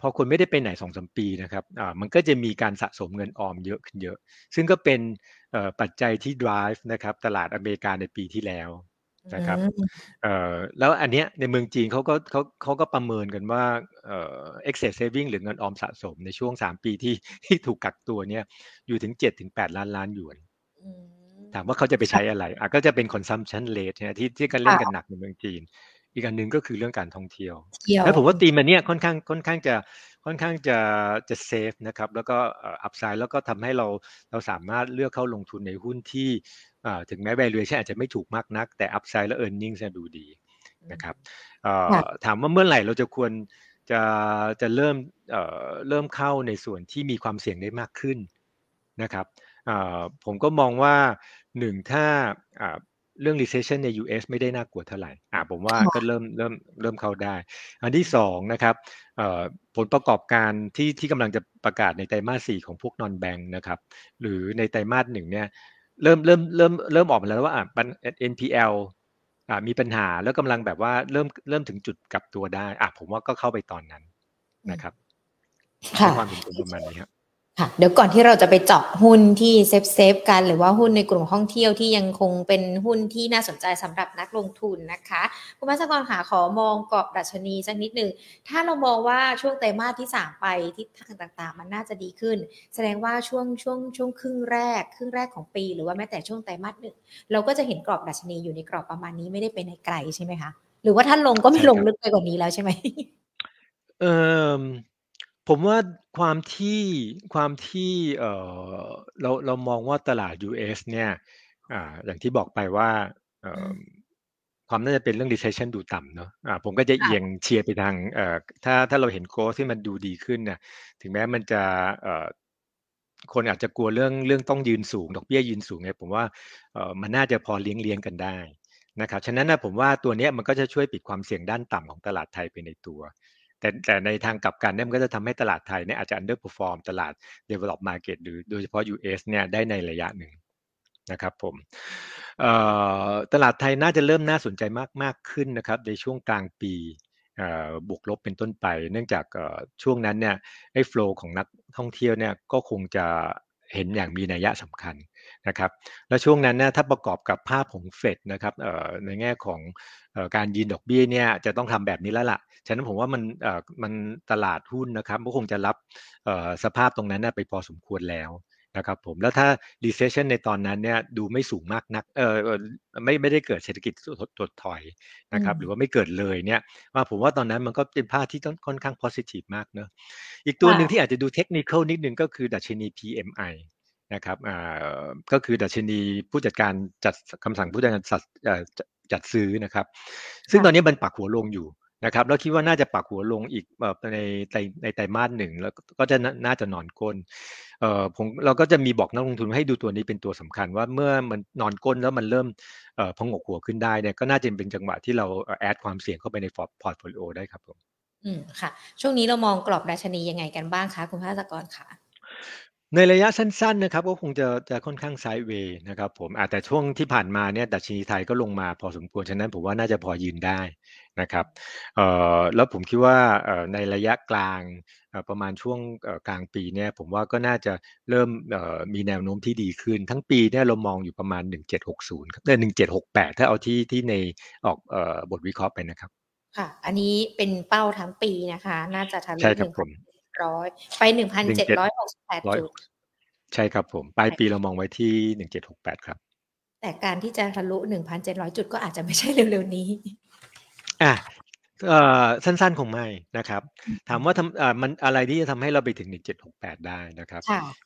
พอคนไม่ได้ไปไหนสองสมปีนะครับอ่ามันก็จะมีการสะสมเงินออมเยอะขึ้นเยอะ ซึ่งก็เป็นปัจจัยที่ drive นะครับตลาดอเมริกาในปีที่แล้วนะครับเอ่อแล้วอันเนี้ยในเมืองจีนเขาก็เขาเขาก็ประเมินกันว่าเอ่อ excess saving หรือเงินออมสะสมในช่วงสามปีที่ที่ถูกกักตัวเนี่ยอยู่ถึงเจ็ดถึงแปดล้านล้านหยวน ถามว่าเขาจะไปใช้อะไรอะก็จะเป็น consumption rate เนี่ยที่ที่กันเล่นกันหนักในเมืองจีน อีกอันหนึ่งก็คือเรื่องการท่องเที่ยวแล้วผมว่าตีมันเนี่ยค่อนข้างค่อนข้างจะค่อนข้างจะจะเซฟนะครับแล้วก็อัพไซด์แล้วก็ทำให้เราเราสามารถเลือกเข้าลงทุนในหุ้นที่ถึงแม้ valuation อาจจะไม่ถูกมากนัก แต่อัพไซด์และ e a r n i n g จะดูดีนะครับถามว่าเมื่อไหร่เราจะควรจะจะเริ่มเริ่มเข้าในส่วนที่มีความเสี่ยงได้มากขึ้นนะครับผมก็มองว่า หนึ่งถ้าเรื่อง recession ใน US ไม่ได้น่ากลัวเท่าไหร่อ่าผมว่าก็เริ่มเริ่มเริ่มเข้าได้ อันที่สองนะครับผลประกอบการที่ที่กำลังจะประกาศในไตรมาสสี่ของพวกนอนแบงค์นะครับ หรือในไตรมาสหนึ่งเนี่ยเริ่มเริ่มเริ่มเริ่มออกมาแล้วว่าอ่า NPL อ่ามีปัญหาแล้วกำลังแบบว่าเริ่มเริ่มถึงจุดกลับตัวได้อะผมว่าก็เข้าไปตอนนั้นนะครับความเป็นประมาณนี้ครับ ค่ะเดี๋ยวก่อนที่เราจะไปเจาะหุ้นที่ safe safe กัน หรือว่าหุ้นในกลุ่มท่องเที่ยวที่ยังคงเป็นหุ้นที่น่าสนใจสำหรับนักลงทุนนะคะคุณภาสกรค่ะขอมองกรอบดัชนีสักนิดหนึ่งถ้าเรามองว่าช่วงไตรมาสที่สามไปทิศทางต่างๆ มันน่าจะดีขึ้น แสดงว่าช่วงช่วงช่วงครึ่งแรก ครึ่งแรกของปี หรือว่าแม้แต่ช่วงไตรมาสหนึ่งเราก็จะเห็นกรอบดัชนีอยู่ในกรอบประมาณนี้ไม่ได้ไปในไกลใช่ไหมคะหรือว่าท่านลงก็ไม่ลงลึกไปกว่านี้แล้วใช่ไหมเออ ผมว่าความที่ ความที่ เอ่อ เรา เรามองว่าตลาด US เนี่ย อ่า อย่างที่บอกไปว่า เอ่อความน่าจะเป็นเรื่อง recession ดูต่ำเนาะ อ่า ผมก็จะเอียงเชียร์ไปทาง เอ่อ ถ้า ถ้าเราเห็น growth ที่มันดูดีขึ้นเนี่ย ถึงแม้มันจะ เอ่อ คนอาจจะกลัวเรื่อง เรื่องต้องยืนสูง ดอกเบี้ยยืนสูงไงผมว่า เอ่อ มันน่าจะพอเลี้ยงเลี้ยงกันได้นะครับ ฉะนั้นนะผมว่า ตัวนี้มันก็จะช่วยปิดความเสี่ยงด้านต่ำของตลาดไทยไปในตัว แต่แต่ในทางกลับกันเนี่ยมันก็จะทำให้ตลาดไทยเนี่ยอาจจะ underperform ตลาด develop market หรือโดยเฉพาะ US เนี่ยได้ในระยะหนึ่งนะครับผมตลาดไทยน่าจะเริ่มน่าสนใจมากมากขึ้นนะครับในช่วงกลางปีบวกลบเป็นต้นไป เนื่องจากช่วงนั้นเนี่ยไอ้โฟล์ของนักท่องเที่ยวเนี่ยก็คงจะเห็นอย่างมีนัยสำคัญ นะครับแล้วช่วงนั้นเนี่ยถ้าประกอบกับภาพของเฟดนะครับในแง่ของการยืนดอกเบี้ยเนี่ยจะต้องทำแบบนี้แล้วล่ะ ฉะนั้นผมว่ามันมันตลาดหุ้นนะครับก็คงจะรับสภาพตรงนั้นไปพอสมควรแล้วนะครับผมแล้วถ้า recession ในตอนนั้นเนี่ยดูไม่สูงมากนักเออไม่ไม่ได้เกิดเศรษฐกิจถดถอยนะครับหรือว่าไม่เกิดเลยเนี่ยว่าผมว่าตอนนั้นมันก็เป็นภาพที่ต้องค่อนข้าง positive มากเนอะอีกตัวหนึ่งที่อาจจะดูเทคนิคนิดนึงก็คือดัชนี PMI นะครับอ่าก็คือดัชนีผู้จัดการจัดคำสั่งผู้จัดการจัดจัดซื้อนะครับ ซึ่งตอนนี้มันปักหัวลงอยู่นะครับแล้วคิดว่าน่าจะปักหัวลงอีกในในในไตรมาสหนึ่งแล้วก็จะน่าจะนอนก้นเอ่อผมเราก็จะมีบอกนักลงทุนให้ดูตัวนี้เป็นตัวสำคัญว่าเมื่อมันนอนก้นแล้วมันเริ่มเอ่อพอผงกหัวขึ้นได้เนี่ยก็น่าจะเป็นจังหวะที่เรา add ความเสี่ยงเข้าไปใน portfolio ได้ครับผมอืมค่ะ ช่วงนี้เรามองกรอบดัชนียังไงกันบ้างคะคุณภาสกรค่ะ ในระยะสั้นๆนะครับก็คงจะจะค่อนข้าง sideway นะครับผมแต่ช่วงที่ผ่านมาเนี่ยดัชนีไทยก็ลงมาพอสมควรฉะนั้นผมว่าน่าจะพอยืนได้นะครับแล้วผมคิดว่าในระยะกลางประมาณช่วงกลางปีเนี่ยผมว่าก็น่าจะเริ่มมีแนวโน้มที่ดีขึ้น ทั้งปีเนี่ยเรามองอยู่ประมาณ 1760ครับเออ1768 ถ้าเอาที่ที่ในออกบทวิเคราะห์ไปนะครับ ค่ะ อันนี้เป็นเป้าทั้งปีนะคะ น่าจะทะลุหนึ่ง ร้อยไปหนึ่งพันเจ็ดร้อยหกสิบแปดจุด ใช่ครับผมปลายปีเรามองไว้ที่หนึ่งเจ็ดหกแปดครับ แต่การที่จะทะลุหนึ่งพันเจ็ดร้อยจุดก็อาจจะไม่ใช่เร็วๆนี้ อะ สั้นๆคงไม่นะครับ ถามว่าทำมันอะไรที่จะทำให้เราไปถึง 1768 ได้นะครับ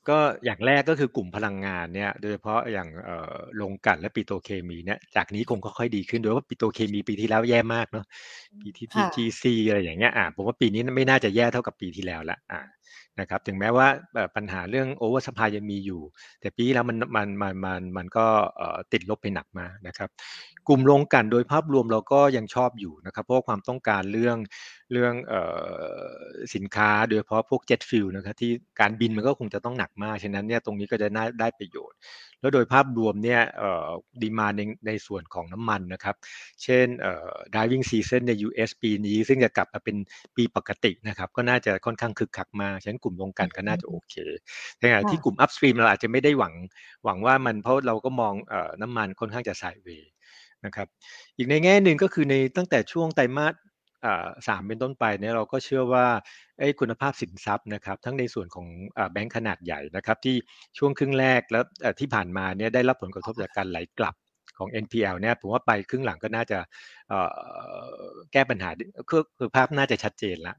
ก็อย่างแรกก็คือกลุ่มพลังงานเนี่ย โดยเฉพาะอย่างโรงกลั่นและปิโตรเคมีเนี่ย จากนี้คงค่อยๆดีขึ้นโดยว่าปิโตรเคมีปีที่แล้วแย่มากเนาะ PTTGC อะไรอย่างเงี้ยอ่าผมว่าปีนี้ไม่น่าจะแย่เท่ากับปีที่แล้วละอ่า นะครับถึงแม้ว่าปัญหาเรื่อง oversupply ยังมีอยู่ แต่ปีแล้วมันมันมันมันมันก็ติดลบไปหนักมานะครับกลุ่มโรงกันโดยภาพรวมเราก็ยังชอบอยู่นะครับเพราะความต้องการเรื่อง เรื่องสินค้าโดยเฉพาะพวกเจ็ตฟิลนะครับที่การบินมันก็คงจะต้องหนักมากฉะนั้นเนี่ยตรงนี้ก็จะน่าได้ประโยชน์ แล้วโดยภาพรวมเนี่ยดีมาในในส่วนของน้ำมันนะครับ เช่น driving season ใน US ปีนี้ซึ่งจะกลับมาเป็นปีปกตินะครับก็น่าจะค่อนข้างคึกคักมากฉะนั้นกลุ่มลงกันก็น่าจะโอเคแต่ที่กลุ่ม upstream เราอาจจะไม่ได้หวังหวังว่ามันเพราะเราก็มองน้ำมันค่อนข้างจะไซเวย์นะครับอีกในแง่หนึ่งก็คือในตั้งแต่ช่วงไตรมาส สามเป็นต้นไปเนี่ยเราก็เชื่อว่าไอ้คุณภาพสินทรัพย์นะครับทั้งในส่วนของแบงก์ขนาดใหญ่นะครับที่ช่วงครึ่งแรกแล้วที่ผ่านมาเนี่ยได้รับผลกระทบจากการไหลกลับ ของ NPL เนี่ยผมว่าไปครึ่งหลังก็น่าจะแก้ปัญหาคือคือภาพน่าจะชัดเจนแล้ว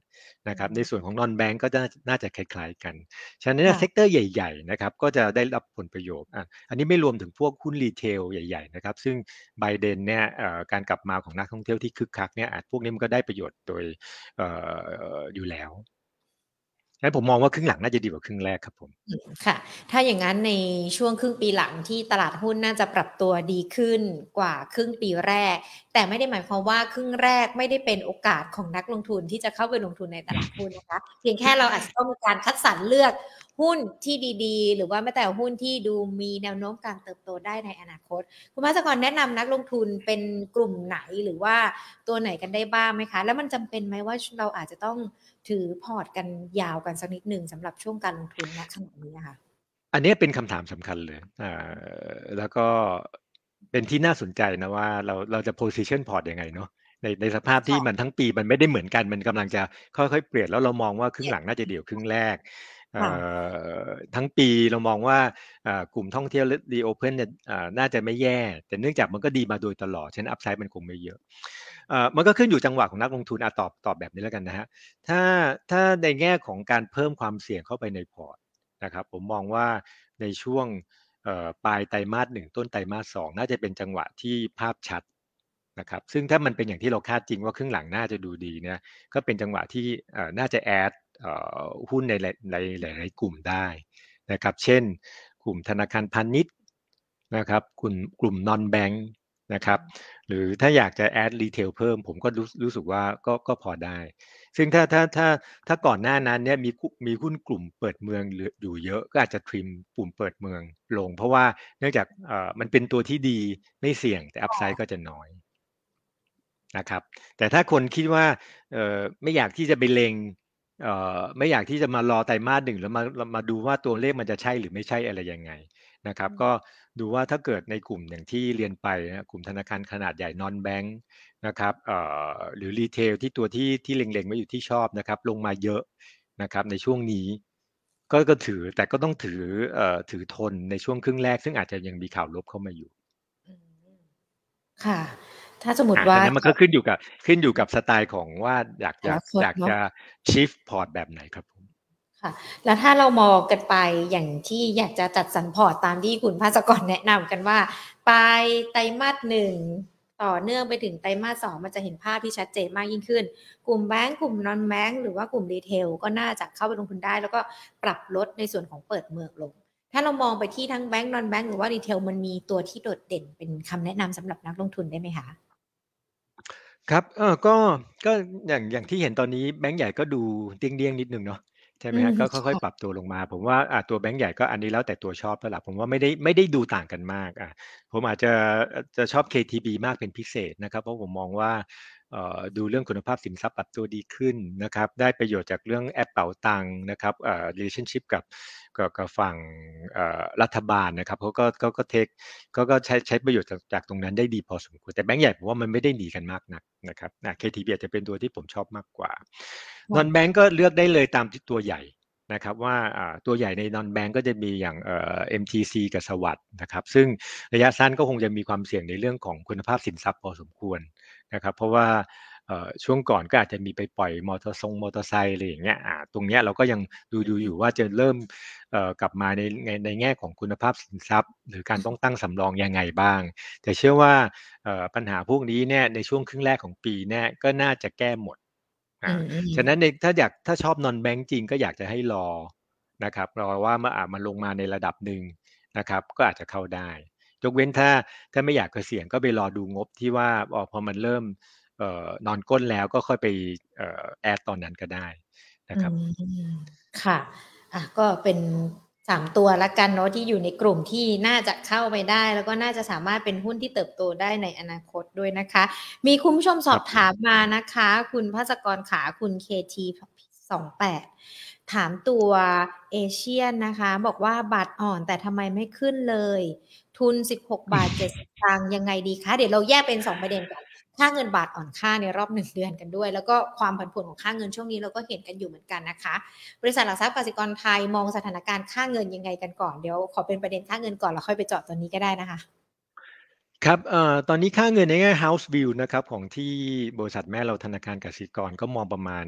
นะครับในส่วนของนอนแบงก์ก็จะน่าจะคล้ายๆกัน ฉะนั้น sector ใหญ่ๆนะครับก็จะได้รับผลประโยชน์อันนี้ไม่รวมถึงพวกหุ้น retail ใหญ่ๆนะครับซึ่ง by then เนี่ยการกลับมาของนักท่องเที่ยวที่คึกคักเนี่ยพวกนี้มันก็ได้ประโยชน์โดยอยู่แล้ว งั้นผมมองว่าครึ่งหลังน่าจะดีกว่าครึ่งแรกครับผม ค่ะ ถ้าอย่างนั้นในช่วงครึ่งปีหลังที่ตลาดหุ้นน่าจะปรับตัวดีขึ้นกว่าครึ่งปีแรก แต่ไม่ได้หมายความว่าครึ่งแรกไม่ได้เป็นโอกาสของนักลงทุนที่จะเข้าไปลงทุนในตลาดหุ้นนะคะ เพียงแค่เราอาจจะต้องมีการคัดสรรเลือกหุ้นที่ดีๆ หรือว่าแม้แต่หุ้นที่ดูมีแนวโน้มการเติบโตได้ในอนาคต คุณมาสกรแนะนำนักลงทุนเป็นกลุ่มไหนหรือว่าตัวไหนกันได้บ้างไหมคะ แล้วมันจำเป็นไหมว่าเราอาจจะต้อง ถือพอร์ตกันยาวกันสักนิดหนึ่งสำหรับช่วงการลงทุนณขณะนี้นะคะอันนี้เป็นคำถามสำคัญเลยอ่าแล้วก็เป็นที่น่าสนใจนะว่าเราเราจะ position port ยังไงเนาะในในสภาพที่มันทั้งปีมันไม่ได้เหมือนกันมันกำลังจะค่อยๆเปลี่ยนแล้วเรามองว่าครึ่งหลังน่าจะเดี่ยวครึ่งแรกทั้งปีเรามองว่ากลุ่มท่องเที่ยวดีโอเพนเนี่ยน่าจะไม่แย่ แต่เนื่องจากมันก็ดีมาโดยตลอดฉะนั้นอัพไซด์มันคงไม่เยอะเอ่อ มันก็ขึ้นอยู่จังหวะของนักลงทุนอะตอบตอบแบบนี้แล้วกันนะฮะถ้าถ้าในแง่ของการเพิ่มความเสี่ยงเข้าไปในพอร์ตนะครับผมมองว่าในช่วงปลายไตรมาสหนึ่งต้นไตรมาสสองน่าจะเป็นจังหวะที่ภาพชัดนะครับซึ่งถ้ามันเป็นอย่างที่เราคาดจริงว่าครึ่งหลังน่าจะดูดีเนี่ยก็เป็นจังหวะที่น่าจะ add หุ้นในในหลายๆกลุ่มได้นะครับเช่น กลุ่มธนาคารพาณิชย์นะครับกลุ่มกลุ่ม non-bank นะครับหรือถ้าอยากจะ add retail เพิ่ม ผมก็รู้รู้สึกว่าก็ก็พอได้ ซึ่งถ้าถ้าถ้าถ้าก่อนหน้านั้นเนี่ยมีมีหุ้นกลุ่มเปิดเมืองอยู่เยอะก็อาจจะ trim กลุ่มเปิดเมืองลง เพราะว่าเนื่องจากเอ่อมันเป็นตัวที่ดีไม่เสี่ยงแต่อัพไซด์ก็จะน้อยนะครับ แต่ถ้าคนคิดว่าเอ่อไม่อยากที่จะไปเลงเอ่อไม่อยากที่จะมารอไตรมาสหนึ่งแล้วมามาดูว่าตัวเลขมันจะใช่หรือไม่ใช่อะไรยังไง นะครับก็ดูว่าถ้าเกิดในกลุ่มอย่างที่เรียนไปนะกลุ่มธนาคารขนาดใหญ่นอนแบงค์นะครับเอ่อหรือรีเทลที่ตัวที่ที่เล็งๆไว้อยู่ที่ชอบนะครับลงมาเยอะนะครับในช่วงนี้ก็ก็ถือแต่ก็ต้องถือเอ่อถือทนในช่วงครึ่งแรก ซึ่งอาจจะยังมีข่าวลบเข้ามาอยู่ ค่ะ ถ้าสมมติว่ามันก็ขึ้นอยู่กับขึ้นอยู่กับสไตล์ของว่าอยากจะอยากจะ shift พอร์ตแบบไหนครับผม ค่ะ แล้วถ้าเรามองกันไปอย่างที่อยากจะจัดสรรพอร์ตตามที่คุณภาสกรแนะนำกันว่าปลายไตรมาสหนึ่งต่อเนื่องไปถึงไตรมาสสองมันจะเห็นภาพที่ชัดเจนมากยิ่งขึ้น กลุ่มแบงก์กลุ่ม non-bank หรือว่ากลุ่ม retail ก็น่าจะเข้าไปลงทุนได้ แล้วก็ปรับลดในส่วนของเปิดเมืองลง ถ้าเรามองไปที่ทั้งแบงก์ non-bank หรือว่า retail มันมีตัวที่โดดเด่นเป็นคำแนะนำสำหรับนักลงทุนได้ไหมคะครับเออก็ก็อย่างอย่างที่เห็นตอนนี้แบงก์ใหญ่ก็ดูเดี้ยงนิดนึงเนาะ ใช่ไหมฮะก็ค่อยๆปรับตัวลงมา ผมว่า อ่า ตัวแบงก์ใหญ่ก็อันนี้แล้วแต่ตัวชอบแล้วล่ะ ผมว่าไม่ได้ ไม่ได้ดูต่างกันมาก อะผมอาจจะ จะชอบ KTB มากเป็นพิเศษนะครับ เพราะผมมองว่า ดูเรื่องคุณภาพสินทรัพย์ปรับตัวดีขึ้นนะครับได้ประโยชน์จากเรื่องแอปเป๋าตังค์นะครับเอ่อ relationship กับกับกับฝั่งรัฐบาลนะครับเขาก็ก็ก็เทคก็ก็ใช้ใช้ประโยชน์จากจากตรงนั้นได้ดีพอสมควรแต่แบงก์ใหญ่ผมว่ามันไม่ได้หนีกันมากนักนะครับนะ KTB อาจจะเป็นตัวที่ผมชอบมากกว่านอนแบงก์ก็เลือกได้เลยตามที่ตัวใหญ่นะครับว่าตัวใหญ่ในนอนแบงก์ก็จะมีอย่างเอ่อ MTC กับสวัสด์นะครับซึ่งระยะสั้นก็คงจะมีความเสี่ยงในเรื่องของคุณภาพสินทรัพย์พอสมควร นะครับ เพราะว่าช่วงก่อนก็อาจจะมีไปปล่อยมอเตอร์ทรงมอเตอร์ไซค์อะไรอย่างเงี้ยตรงเนี้ยเราก็ยังดูดูอยู่ว่าจะเริ่มกลับมาในในในแง่ของคุณภาพสินทรัพย์ หรือการต้องตั้งสำรองยังไงบ้าง แต่เชื่อว่าปัญหาพวกนี้เนี่ยในช่วงครึ่งแรกของปีเนี่ยก็น่าจะแก้หมดฉะนั้นในถ้าอยากถ้าชอบนอนแบงก์จริงก็อยากจะให้รอนะครับรอว่าเมื่ออ่ามันลงมาในระดับหนึ่งนะครับ ก็อาจจะเข้าได้ ยกเว้นถ้าถ้าไม่อยากเสี่ยงก็ไปรอดูงบที่ว่าพอมันเริ่มออนอนก้นแล้วก็ค่อยไปออแอดตอนนั้นก็ได้นะครับค่ะอะก็เป็นสามตัวละกันเนาะที่อยู่ในกลุ่มที่น่าจะเข้าไปได้ แล้วก็น่าจะสามารถเป็นหุ้นที่เติบโตได้ในอนาคตด้วยนะคะ มีคุณผู้ชมสอบถามมานะคะ คุณภาสกรขาคุณเคทีสองแปดถามตัวเอเชียนนะคะ บอกว่าบาทอ่อนแต่ทำไมไม่ขึ้นเลย ทุน 16 บาท7สตางค์ยังไงดีคะเดี๋ยวเราแยกเป็น 2 ประเด็นก่อนค่าเงินบาทอ่อนค่าในรอบหนึ่งเดือนกันด้วย แล้วก็ความผันผวนของค่าเงินช่วงนี้เราก็เห็นกันอยู่เหมือนกันนะคะ บริษัทหลักทรัพย์กสิกรไทยมองสถานการณ์ค่าเงินยังไงกันก่อนเดี๋ยวขอเป็นประเด็นค่าเงินก่อนแล้วค่อยไปเจาะตัวนี้ก็ได้นะคะ ครับเอ่อตอนนี้ค่าเงินในแง่ house view นะครับของที่บริษัทแม่เราธนาคารกสิกรก็มองประมาณ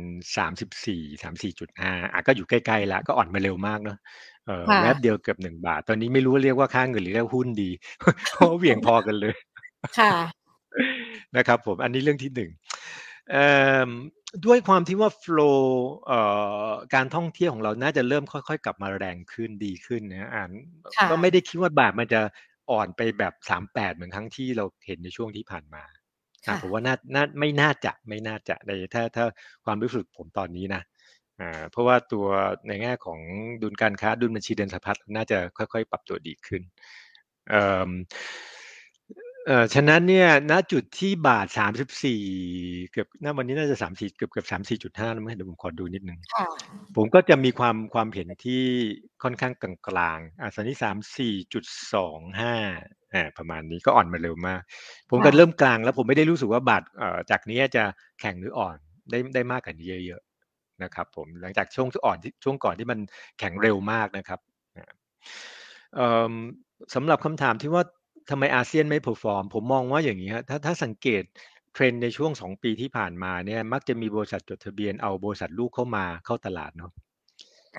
34 34.5อะก็อยู่ใกล้ๆแล้วก็อ่อนมาเร็วมากเนาะเอ่อแวบเดียวเกือบหนึ่งบาท ตอนนี้ไม่รู้เรียกว่าค่าเงินหรือเรียกหุ้นดีเพราะเหวี่ยงพอกันเลย ค่ะ นะครับผม อันนี้เรื่องที่หนึ่งด้วยความที่ว่า flow การท่องเที่ยวของเราน่าจะเริ่มค่อยๆ กลับมาแรงขึ้นดีขึ้นนะอ่านก็ไม่ได้คิดว่าบาทมันจะ อ่อนไปแบบสามแปดเหมือนครั้งที่เราเห็นในช่วงที่ผ่านมาผมว่าน่าน่าไม่น่าจะไม่น่าจะในถ้าถ้าความรู้สึกผมตอนนี้นะอ่าเพราะว่าตัวในแง่ของดุลการค้าดุลบัญชีเดินสะพัดน่าจะค่อยๆ ปรับตัวดีขึ้น เอ่อเออฉะนั้นเนี่ยณจุดที่บาทสามสิบสี่เกือบณวันนี้น่าจะสามสี่เกือบเกือบสามสี่จุดห้าแล้วมั้งเดี๋ยวผมขอดูนิดนึงผมก็จะมีความความเห็นที่ค่อนข้างกลางกลางอะตอนนี้สามสี่จุดสองห้าอ่าประมาณนี้ก็อ่อนมาเร็วมาก ผมก็เริ่มกลางแล้วผมไม่ได้รู้สึกว่าบาทเอ่อจากนี้จะแข็งหรืออ่อนได้ได้มากกว่านี้เยอะๆนะครับ ผมหลังจากช่วงอ่อนที่ช่วงก่อนที่มันแข็งเร็วมากนะครับสำหรับคำถามที่ว่า ทำไมอาเซียนไม่ perform ผมมองว่าอย่างนี้ฮะถ้าถ้าสังเกตเทรนด์ในช่วงสองปีที่ผ่านมาเนี่ยมักจะมีบริษัทจดทะเบียนเอาบริษัทลูกเข้ามาเข้าตลาดเนาะ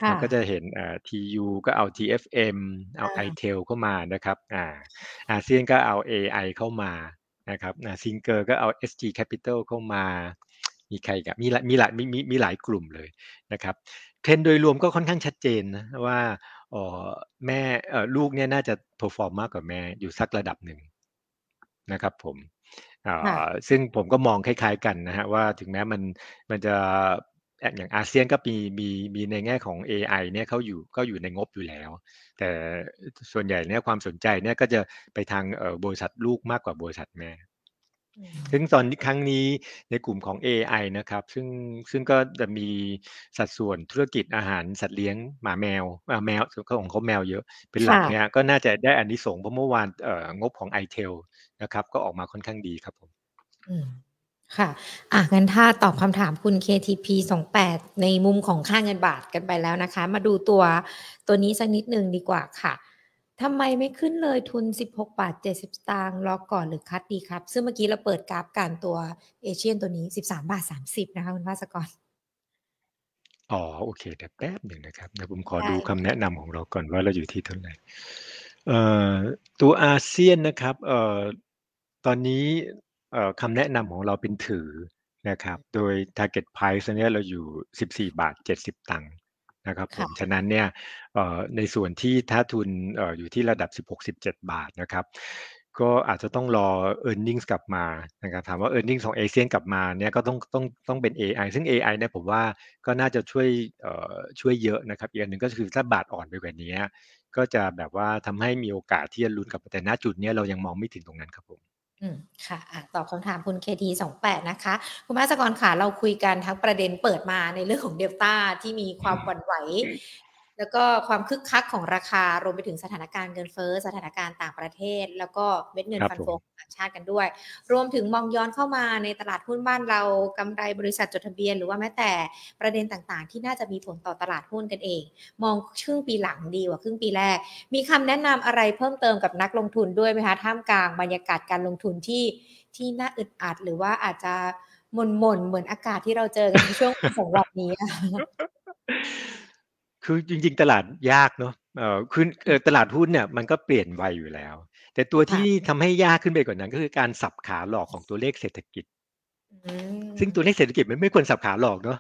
เราก็จะเห็นอ่า TU ก็เอา TFM เอา ITC เข้ามานะครับอ่าอาเซียนก็เอา AAI เข้ามานะครับอ่าซิงเกอร์ก็เอา SG Capital เข้ามา มีใครกับมีหลายมีหลายมีมีมีหลายกลุ่มเลยนะครับเทรนโดยรวมก็ค่อนข้างชัดเจนนะว่าอ๋อ แม่เอ่อลูกเนี่ยน่าจะ perform มากกว่าแม่อยู่สักระดับหนึ่งนะครับผมซึ่งผมก็มองคล้ายๆกันนะฮะว่าถึงแม้มันมันจะอย่างอาเซียนก็มีมีมีในแง่ของ AI เนี่ยเขาอยู่ก็อยู่ในงบอยู่แล้ว แต่ส่วนใหญ่เนี่ยความสนใจเนี่ยก็จะไปทางบริษัทลูกมากกว่าบริษัทแม่ ซึ่งตอนครั้งนี้ในกลุ่มของ AI นะครับ ซึ่งซึ่งก็จะมีสัดส่วนธุรกิจอาหารสัตว์เลี้ยงหมาแมวแมวของเขาแมวเยอะเป็นหลักเนี่ยก็น่าจะได้อันนี้ส่งเพราะเมื่อวานงบของ i t e l นะครับ ก็ออกมาค่อนข้างดีครับผมค่ะ อะ งั้นถ้าตอบคำถามคุณ KTP 28 ในมุมของค่าเงินบาทกันไปแล้วนะคะ มาดูตัวตัวนี้สักนิดนึงดีกว่าค่ะ ทำไมไม่ขึ้นเลยทุน 16 บาท 70 สตางค์รอก่อนหรือคัดดีครับ ซึ่งเมื่อกี้เราเปิดกราฟการตัวเอเชียนตัวนี้ 13 บาท 30 นะคะคุณภาสกรอ๋อโอเคเดี๋ยวแป๊บหนึ่งนะครับเดี๋ยวผมขอดูคำแนะนำของเราก่อนว่าเราอยู่ที่เท่าไหร่เอ่อตัวอาเซียนนะครับเอ่อตอนนี้เอ่อคำแนะนำของเราเป็นถือนะครับ โดย target price เนี่ยเราอยู่ 14 บาท 70 ตังค์ นะครับผมฉะนั้นเนี่ยในส่วนที่ถ้าทุนอยู่ที่ระดับ 16-17 บาทนะครับ ก็อาจจะต้องรอ e a r n i n g กลับมานะครับ ถามว่า e a r n i n g ของเอเชียกลับมาเนี่ยก็ต้องต้องต้องเป็น AI ซึ่ง AI เนี่ยผมว่าก็น่าจะช่วยช่วยเยอะนะครับ อีกอันหนึ่งก็คือถ้าบาทอ่อนไปกว่านี้ ก็จะแบบว่าทำให้มีโอกาสที่จะลุ้นกับแต่ณจุดนี้เรายังมองไม่ถึงตรงนั้นครับผม อืมค่ะะตอบคำถามคุณเคทีสองแปดนะคะ คุณมาสกรค่ะเราคุยกันทั้งประเด็นเปิดมาในเรื่องของเดลต้าที่มีความหวั่นไหว แล้วก็ความคึกคักของราคารวมไปถึงสถานการณ์เงินเฟ้อสถานการณ์ต่างประเทศ แล้วก็เม็ดเงินฟันโฟต่างชาติกันด้วย รวมถึงมองย้อนเข้ามาในตลาดหุ้นบ้านเรากำไรบริษัทจดทะเบียน หรือว่าแม้แต่ประเด็นต่างๆ ที่น่าจะมีผลต่อตลาดหุ้นกันเอง มองครึ่งปีหลังดีกว่าครึ่งปีแรก มีคำแนะนำอะไรเพิ่มเติมกับนักลงทุนด้วยไหมคะท่ามกลางบรรยากาศการลงทุนที่ที่น่าอึดอัดหรือว่าอาจจะหม่นหม่นเหมือนอากาศที่เราเจอกันในช่วงสองวันนี้ คือจริงๆ ตลาดยากเนาะเออคือตลาดหุ้นเนี่ยมันก็เปลี่ยนไวอยู่แล้ว แต่ตัวที่ทำให้ยากขึ้นไปกว่านั้น ก็คือการสับขาหลอกของตัวเลขเศรษฐกิจ ซึ่งตัวเลขเศรษฐกิจมันไม่ควรสับขาหลอกเนาะ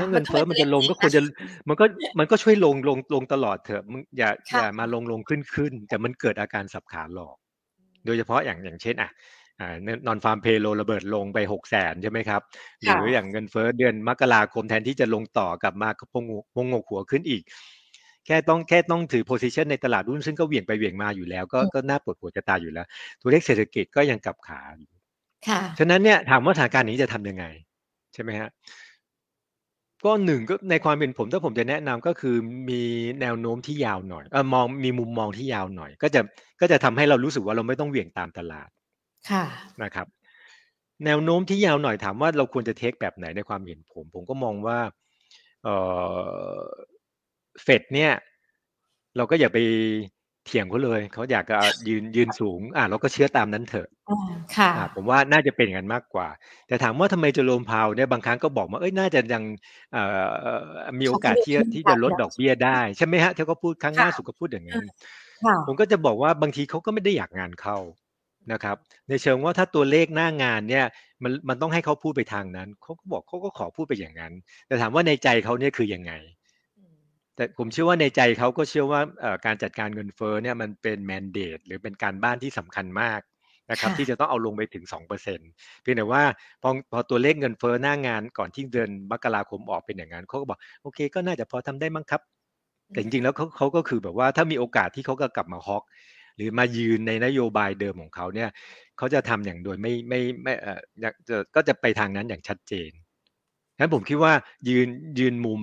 ถ้าเงินเฟ้อมันจะลงก็ควรจะมันก็มันก็ช่วยลงลงลงตลอดเถอะมึงอย่าอย่ามาลงลงขึ้นขึ้น แต่มันเกิดอาการสับขาหลอก โดยเฉพาะอย่างอย่างเช่นอะ นอนฟาร์มเพโลระเบิดลงไปหกแสนใช่ไหมครับ หรืออย่างเงินเฟ้อเดือนมกราคมแทนที่จะลงต่อกลับมาพงพงงหัวขึ้นอีก แค่ต้องแค่ต้องถือโพซิชันในตลาดหุ้นซึ่งก็เหวี่ยงไปเหวี่ยงมาอยู่แล้ว ก็ก็น่าปวดหัวจะตายอยู่แล้ว ตัวเลขเศรษฐกิจก็ยังกลับขาอยู่ค่ะฉะนั้นเนี่ยถามว่าสถานการณ์นี้จะทํำยังไง ใช่ไหมฮะก็หนึ่งก็ในความเป็นผมถ้าผมจะแนะนำก็คือมีแนวโน้มที่ยาวหน่อยเออมองมีมุมมองที่ยาวหน่อย ก็จะก็จะทำให้เรารู้สึกว่าเราไม่ต้องเหวี่ยงตามตลาด ค่ะ นะครับ แนวโน้มที่ยาวหน่อยถามว่าเราควรจะเทคแบบไหนในความเห็นผม ผมก็มองว่าเออเฟดเนี่ย เราก็อย่าไปเถียงเขาเลยเขาอยากจะยืนยืนสูง อ่าเราก็เชื่อตามนั้นเถอะค่ะผมว่าน่าจะเป็นอย่างนั้นมากกว่า แต่ถามว่าทำไมจะโลมพาวเนี่ยบางครั้งก็บอกว่าเอ้ยน่าจะยังมีโอกาสที่ที่จะลดดอกเบี้ยได้ใช่ไหมฮะเขาก็พูดครั้งล่าสุดก็พูดอย่างนั้นผมก็จะบอกว่าบางทีเขาก็ไม่ได้อยากงานเข้า นะครับในเชิงว่าถ้าตัวเลขหน้างานเนี่ยมันมันต้องให้เขาพูดไปทางนั้นเขาก็บอกเขาก็ขอพูดไปอย่างนั้น แต่ถามว่าในใจเขาเนี่ยคือยังไง แต่ผมเชื่อว่าในใจเขาก็เชื่อว่าการจัดการเงินเฟ้อเนี่ยมันเป็นแมนเดตหรือเป็นการบ้านที่สำคัญมากนะครับที่จะต้องเอาลงไปถึง2%เเพียงแต่ว่าพอพอตัวเลขเงินเฟ้อหน้างานก่อนที่เดือนมกราคมออกเป็นอย่างนั้นเขาก็บอกโอเคก็น่าจะพอทำได้มั้งครับ แต่จริงๆแล้วเขาเขาก็คือแบบว่าถ้ามีโอกาสที่เขาก็กลับมาฮอก หรือมายืนในนโยบายเดิมของเขาเนี่ยเขาจะทำอย่างโดยไม่ไม่ไม่เอ่อจะก็จะไปทางนั้นอย่างชัดเจนฉะนั้นผมคิดว่ายืนยืนมุม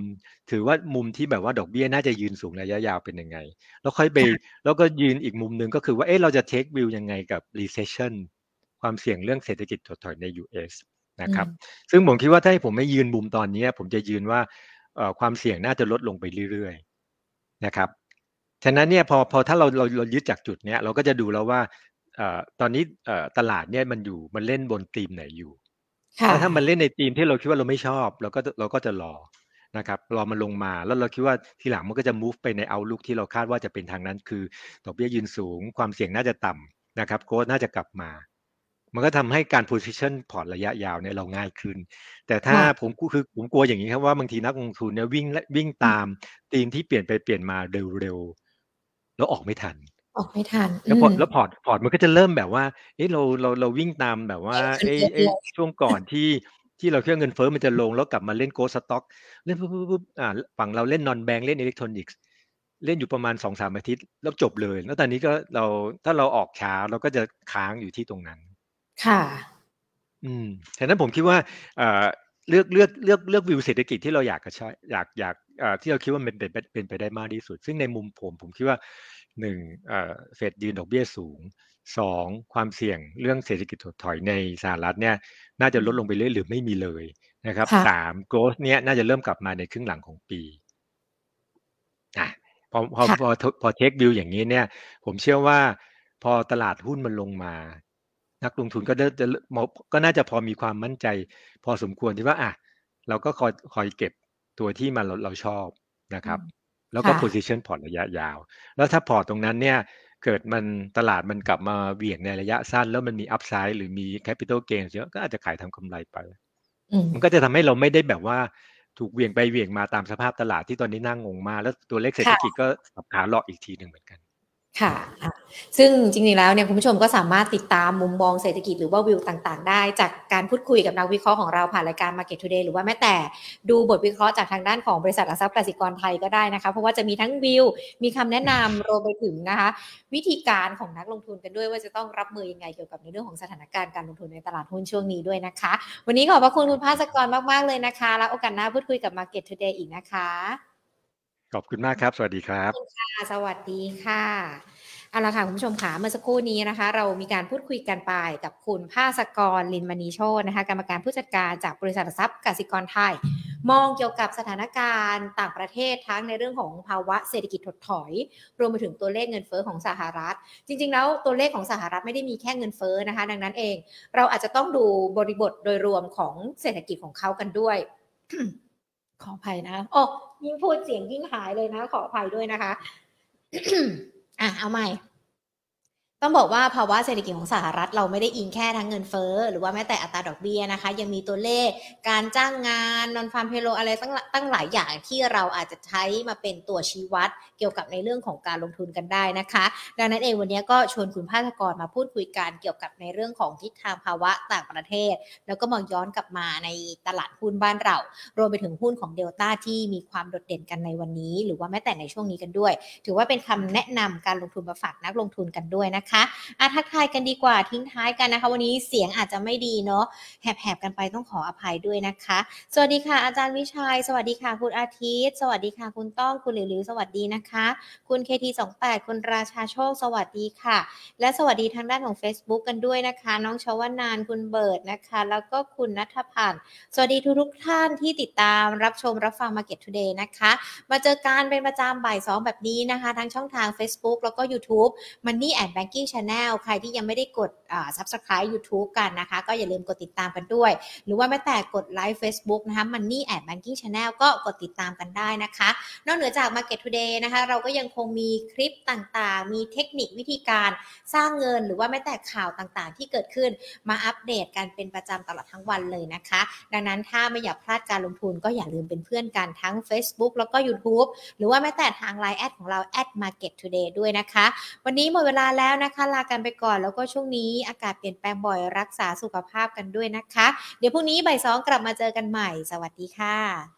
ถือว่ามุมที่แบบว่าดอกเบี้ยน่าจะยืนสูงระยะยาวเป็นยังไง แล้วค่อยไปแล้วก็ยืนอีกมุมหนึ่งก็คือว่าเอ๊ะเราจะเทควิวยังไงกับ recession ความเสี่ยงเรื่องเศรษฐกิจถดถอยใน US นะครับซึ่งผมคิดว่าถ้าให้ผมไม่ยืนมุมตอนนี้ ผมจะยืนว่าความเสี่ยงน่าจะลดลงไปเรื่อยๆนะครับ ฉะนั้นเนี่ยพอพอถ้าเราเราเรายึดจากจุดเนี้ยเราก็จะดูแล้วว่าตอนนี้ตลาดเนี่ยมันอยู่มันเล่นบนธีมไหนอยู่ถ้าถ้ามันเล่นในธีมที่เราคิดว่าเราไม่ชอบเราก็เราก็จะรอนะครับรอมันลงมาแล้วเราคิดว่าทีหลังมันก็จะ move ไปในเอาลุกที่เราคาดว่าจะเป็นทางนั้น คือดอกเบี้ยยืนสูง ความเสี่ยงน่าจะต่ำนะครับโค้ดน่าจะกลับมา มันก็ทำให้การ position พอร์ตระยะยาวเนี่ยเราง่ายขึ้น แต่ถ้าผมคือผมกลัวอย่างนี้ครับว่าบางทีนักลงทุนเนี่ยวิ่งวิ่งตามธีมที่เปลี่ยนไปเปลี่ยนมาเร็วๆ แล้วออกไม่ทัน ออกไม่ทัน แล้วพอร์ตแล้วพอร์ตพอร์ตมันก็จะเริ่มแบบว่า เอ้เราเราเราวิ่งตามแบบว่าเอ้เอ้ช่วงก่อนที่ที่เราเชื่อเงินเฟ้อมันจะลงแล้วกลับมาเล่น growth stock เล่นปุ๊บปุ๊บอ่าฝั่งเราเล่น non-bank เล่นอิเล็กทรอนิกส์เล่นอยู่ประมาณสองสามอาทิตย์แล้วจบเลย แล้วตอนนี้ก็เราถ้าเราออกช้าเราก็จะค้างอยู่ที่ตรงนั้น ค่ะ อืมฉะนั้นผมคิดว่า เอ่อเลือกเลือกเลือกเลือกวิวเศรษฐกิจที่เราอยากจะใช้อยากอยากเอ่อที่เราคิดว่ามันเป็นเป็นไปได้มากที่สุด ซึ่งในมุมผมผมคิดว่าหนึ่งเอ่อเฟดยืนดอกเบี้ยสูงสองความเสี่ยงเรื่องเศรษฐกิจถดถอยในสหรัฐเนี่ยน่าจะลดลงไปเรื่อยหรือไม่มีเลยนะครับสามโกลด์เนี่ยน่าจะเริ่มกลับมาในครึ่งหลังของปีอะพอพอพอพอเทควิวอย่างนี้เนี่ย ผมเชื่อว่าพอตลาดหุ้นมันลงมา นักลงทุนก็จะก็น่าจะพอมีความมั่นใจ พอสมควรที่ว่าอะเราก็คอยคอยเก็บตัวที่มันเราเราชอบนะครับ แล้วก็ position พอร์ตระยะยาว แล้วถ้าพอร์ตตรงนั้นเนี่ยเกิดมันตลาดมันกลับมาเหวี่ยงในระยะสั้น แล้วมันมี upside หรือมี capital gain เยอะก็อาจจะขายทำกำไรไป มันก็จะทำให้เราไม่ได้แบบว่าถูกเหวี่ยงไปเหวี่ยงมาตามสภาพตลาดที่ตอนนี้นั่งงงมา แล้วตัวเลขเศรษฐกิจก็สับขาหลอกอีกทีหนึ่งเหมือนกัน ค่ะ ซึ่งจริงๆ แล้วเนี่ยคุณผู้ชมก็สามารถติดตามมุมมองเศรษฐกิจหรือว่าวิวต่างๆ ได้จากการพูดคุยกับนักวิเคราะห์ของเราผ่านรายการ Market Today หรือว่าแม้แต่ดูบทวิเคราะห์จากทางด้านของบริษัทหลักทรัพย์กสิกรไทยก็ได้นะคะ เพราะว่าจะมีทั้งวิว มีคำแนะนำรวมไปถึงนะคะ วิธีการของนักลงทุนกันด้วยว่าจะต้องรับมือยังไงเกี่ยวกับในเรื่องของสถานการณ์การลงทุนในตลาดหุ้นช่วงนี้ด้วยนะคะ วันนี้ขอบพระคุณคุณภาสกรมากๆเลยนะคะ แล้วโอกาสหน้าพูดคุยกับ Market Today อีกนะคะ ขอบคุณมากครับ สวัสดีครับค่ะสวัสดีค่ะเอาละค่ะคุณผู้ชมค่ะเมื่อสักครู่นี้นะคะ เรามีการพูดคุยกันไปกับคุณภาสกรลินมณีโชตนะคะ กรรมการผู้จัดการจากบริษัททรัพย์กสิกรไทย มองเกี่ยวกับสถานการณ์ต่างประเทศทั้งในเรื่องของภาวะเศรษฐกิจถดถอย รวมไปถึงตัวเลขเงินเฟอ้อของสหรัฐ จริง ๆ แล้วตัวเลขของสหรัฐไม่ได้มีแค่เงินเฟอ้อนะคะ ดังนั้นเอง เราอาจจะต้องดูบริบทโดยรวมของเศรษฐกิจของเขากันด้วย ขออภัยนะโอ้ ยิ่งพูดเสียงยิ่งหายเลยนะ ขออภัยด้วยนะคะ อะ เอาใหม่ ต้องบอกว่าภาวะเศรษฐกิจของสหรัฐเราไม่ได้อิงแค่ทั้งเงินเฟ้อหรือว่าแม้แต่อัตราดอกเบี้ยนะคะ ยังมีตัวเลขการจ้างงานนอนฟาร์มเพโลอะไรตั้งตั้งหลายอย่างที่เราอาจจะใช้มาเป็นตัวชี้วัด เกี่ยวกับในเรื่องของการลงทุนกันได้นะคะ ดังนั้นเองวันนี้ก็ชวนคุณภาคกรมาพูดคุยกันเกี่ยวกับในเรื่องของทิศทางภาวะต่างประเทศ แล้วก็มองย้อนกลับมาในตลาดหุ้นบ้านเรา รวมไปถึงหุ้นของเดลต้าที่มีความโดดเด่นกันในวันนี้ หรือว่าแม้แต่ในช่วงนี้กันด้วย ถือว่าเป็นคำแนะนำการลงทุนมาฝากนักลงทุนกันด้วยนะคะอาทักทายกันดีกว่าทิ้งท้ายกันนะคะ วันนี้เสียงอาจจะไม่ดีเนาะแหบๆกันไปต้องขออภัยด้วยนะคะ สวัสดีค่ะ อาจารย์วิชัย สวัสดีค่ะ คุณอาทิตย์ สวัสดีค่ะ คุณต้องคุณหลิวๆสวัสดีนะคะ คุณเคทีสองแปดคุณราชาโชค สวัสดีค่ะ และสวัสดีทางด้านของ Facebook กันด้วยนะคะ น้องชาวนานคุณเบิร์ดนะคะ แล้วก็คุณนัทพันธ์สวัสดีทุกทุกท่านที่ติดตามรับชมรับฟัง Market Today นะคะ มาเจอการเป็นประจำบ่ายสองแบบนี้นะคะ ทั้งช่องทาง Facebook แล้วก็ YouTube Money and Banking Channel ใครที่ยังไม่ได้กด subscribe YouTube กันนะคะ ก็อย่าลืมกดติดตามกันด้วย หรือว่าแม้แต่กดไลค์ Facebook นะคะ Money and Banking Channel ก็กดติดตามกันได้นะคะ นอกเหนือจาก Market Today นะคะ เราก็ยังคงมีคลิปต่างๆ มีเทคนิควิธีการสร้างเงิน หรือว่าแม้แต่ข่าวต่างๆ ที่เกิดขึ้นมาอัปเดตกันเป็นประจำตลอดทั้งวันเลยนะคะ ดังนั้นถ้าไม่อยากพลาดการลงทุนก็อย่าลืมเป็นเพื่อนกันทั้ง Facebook แล้วก็ YouTube หรือว่าแม้แต่ทาง Line แอดของเรา Market Today ด้วยนะคะ วันนี้หมดเวลาแล้วนะคะ ลากันไปก่อนแล้วก็ช่วงนี้อากาศเปลี่ยนแปลงบ่อยรักษาสุขภาพกันด้วยนะคะ เดี๋ยวพรุ่งนี้บ่ายสองกลับมาเจอกันใหม่ สวัสดีค่ะ